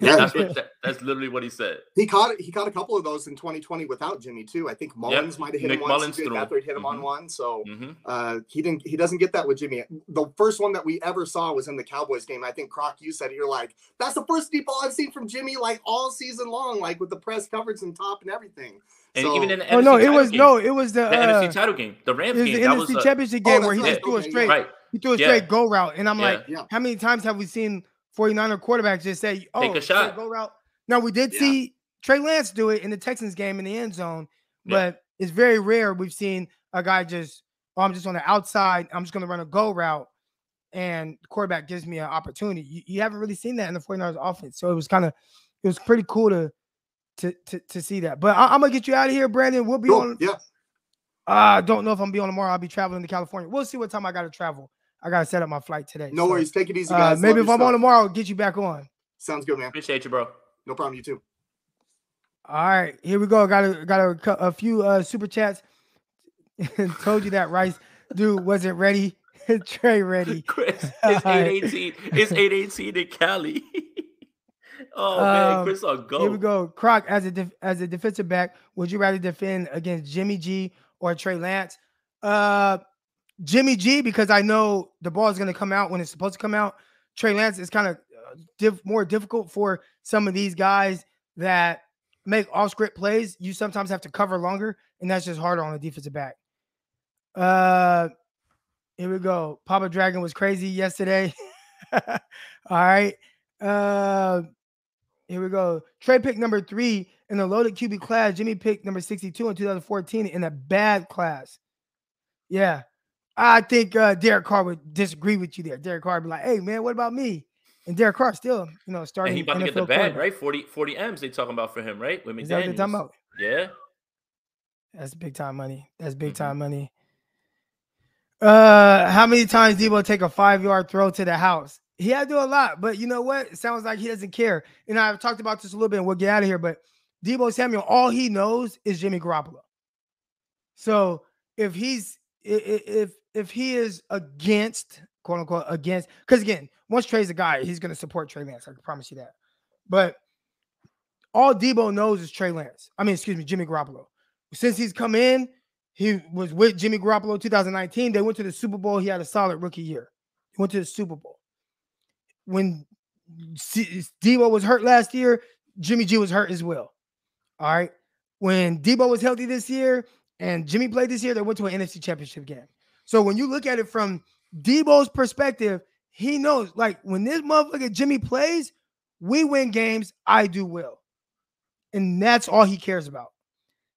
Yeah. That's what. That's literally what he said. He caught he caught a couple of those in 2020 without Jimmy too. I think Mullens might have hit Nick him Mullens once. CJ threw him. Beathard hit him on Mhm. one. So hmm uh, he didn't he doesn't get that with Jimmy. The first one that we ever saw was in the Cowboys game. I think Croc, you said it, you're like, that's the first deep ball I've seen from Jimmy like all season long, like with the press coverage and top and everything. And So- even in the Oh NFC no, it was game, no, it was the, the uh, NFC title game, the Rams it was game. the That NFC was championship Oh, game that's where he right. just threw a Okay, straight, right. he threw a Yeah. straight go route, and I'm Yeah. like, Yeah. how many times have we seen 49er quarterbacks just say, "Oh, Take a shot. go route"? Now we did Yeah. see Trey Lance do it in the Texans game in the end zone, Yeah. but it's very rare we've seen a guy just, oh, I'm just on the outside. I'm just going to run a go route and the quarterback gives me an opportunity. You, you haven't really seen that in the 49ers offense. So it was kind of, it was pretty cool to, to, to, to see that. But I, am going to get you out of here, Brandon. We'll be Cool. on. Yeah. I uh, don't know if I'm gonna be on tomorrow. I'll be traveling to California. We'll see what time I got to travel. I got to set up my flight today. No So, worries. Take it easy, Uh, guys. maybe Love if I'm on tomorrow, I'll get you back on. Sounds good, man. Appreciate you, bro. No problem. You too. All right, here we go. Got a got a, a few uh, super chats. Told you that Rice dude wasn't ready. Trey ready. Chris, All it's right. 818. It's 818 in Cali. oh man, Um, Chris on go. Here we go. Croc as a def- as a defensive back, would you rather defend against Jimmy G or Trey Lance? Uh, Jimmy G because I know the ball is going to come out when it's supposed to come out. Trey Lance is kind of uh, diff- more difficult for some of these guys that make off script plays. You sometimes have to cover longer, and that's just harder on the defensive back. Uh, here we go. Papa Dragon was crazy yesterday. All right. Uh, here we go. Trey pick number three in the loaded QB class. Jimmy picked number 62 in 2014 in a bad class. Yeah. I think uh, Derek Carr would disagree with you there. Derek Carr would be like, hey, man, what about me? And Derek Carr still, you know, starting. and he about to get the bag, right? 40, 40 M's they talking about for him, right? With what talking about? Yeah. That's big time money. That's big Mm-hmm. time money. Uh, how many times Deebo take a five yard throw to the house? He had to do a lot, but you know what? It sounds like he doesn't care. And I've talked about this a little bit. And we'll get out of here. But Deebo Samuel, all he knows is Jimmy Garoppolo. So if he's if if he is against quote unquote against, because again, once Trey's a guy, he's gonna support Trey Lance. I can promise you that. But all Deebo knows is Trey Lance. I mean, excuse me, Jimmy Garoppolo. Since he's come in, he was with Jimmy Garoppolo 2019. They went to the Super Bowl. He had a solid rookie year. He went to the Super Bowl. When Deebo was hurt last year, Jimmy G was hurt as well. All right. When Deebo was healthy this year and Jimmy played this year, they went to an NFC championship game. So when you look at it from Deebo's perspective, he knows like when this motherfucker Jimmy plays, we win games, I do well. And that's all he cares about.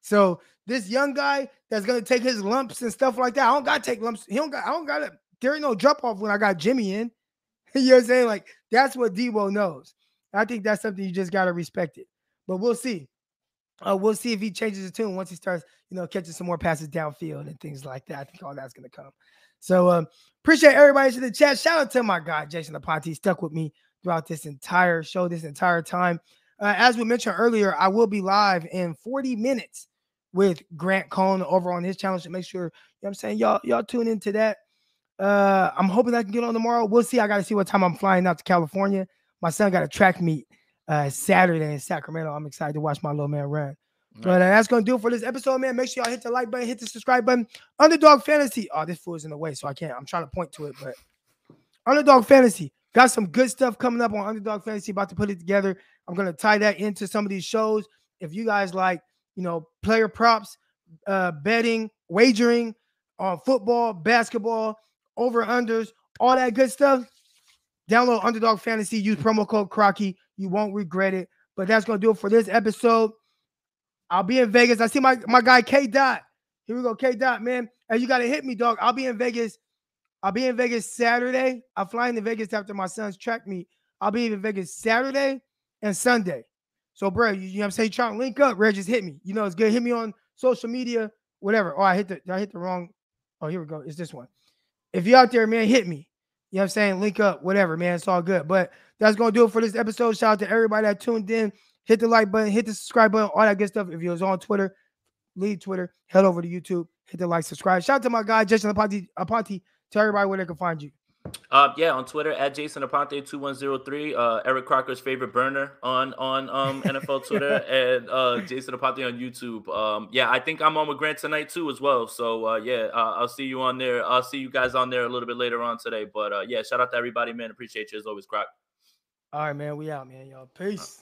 So this young guy that's gonna take his lumps and stuff like that. I don't gotta take lumps. He don't got I don't gotta there ain't no drop off when I got Jimmy in. you know what I'm saying? Like that's what Debo knows. I think that's something you just gotta respect it. But we'll see. Uh, we'll see if he changes his tune once he starts, you know, catching some more passes downfield and things like that. I think all that's gonna come. So um, appreciate everybody in the chat. Shout out to my guy Jason Aponte. Stuck with me throughout this entire show, this entire time. Uh, as we mentioned earlier, I will be live in 40 minutes with Grant Cohn over on his channel. So make sure, you know what I'm saying, y'all, y'all tune into that. Uh, I'm hoping I can get on tomorrow. We'll see. I got to see what time I'm flying out to California. My son got a track meet uh, Saturday in Sacramento. I'm excited to watch my little man run. But uh, that's gonna do it for this episode, man. Make sure y'all hit the like button, hit the subscribe button. Underdog Fantasy. Oh, this fool is in the way, so I can't. I'm trying to point to it, but Underdog Fantasy got some good stuff coming up on Underdog Fantasy. About to put it together. I'm gonna tie that into some of these shows. If you guys like, you know, player props, uh, betting, wagering on football, basketball, over unders, all that good stuff. Download Underdog Fantasy. Use promo code Crocky. You won't regret it. But that's gonna do it for this episode. I'll be in Vegas. I see my, my guy K Dot. Here we go, K Dot, man. And you gotta hit me, dog. I'll be in Vegas. I'll be in Vegas Saturday. I'm flying to Vegas after my son's track meet. I'll be in Vegas Saturday and Sunday. So, bro, you, you know what I'm saying? Try to link up, Red, just hit me. You know, it's good. Hit me on social media, whatever. Oh, I hit the I hit the wrong. Oh, here we go. It's this one. If you're out there, man, hit me. You know what I'm saying? Link up, whatever, man. It's all good. But that's gonna do it for this episode. Shout out to everybody that tuned in. Hit the like button, hit the subscribe button, all that good stuff. If you was on Twitter, leave Twitter, head over to YouTube, hit the like, subscribe. Shout out to my guy Jason Aponte. Aponte. Tell everybody where they can find you. Uh, yeah, on Twitter at Jason Aponte two one zero three. Uh, Eric Crocker's favorite burner on on um NFL Twitter and uh Jason Aponte on YouTube. Um, yeah, I think I'm on with Grant tonight too as well. So uh, yeah, uh, I'll see you on there. I'll see you guys on there a little bit later on today. But uh, yeah, shout out to everybody, man. Appreciate you as always, Croc. All right, man. We out, man. Y'all. Peace.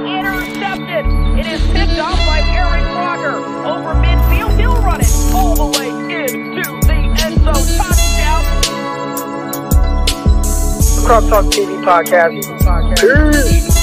Intercepted. It is picked off by Aaron Crocker. Over midfield, he'll run it all the way into Croc Talk TV podcast. Peace.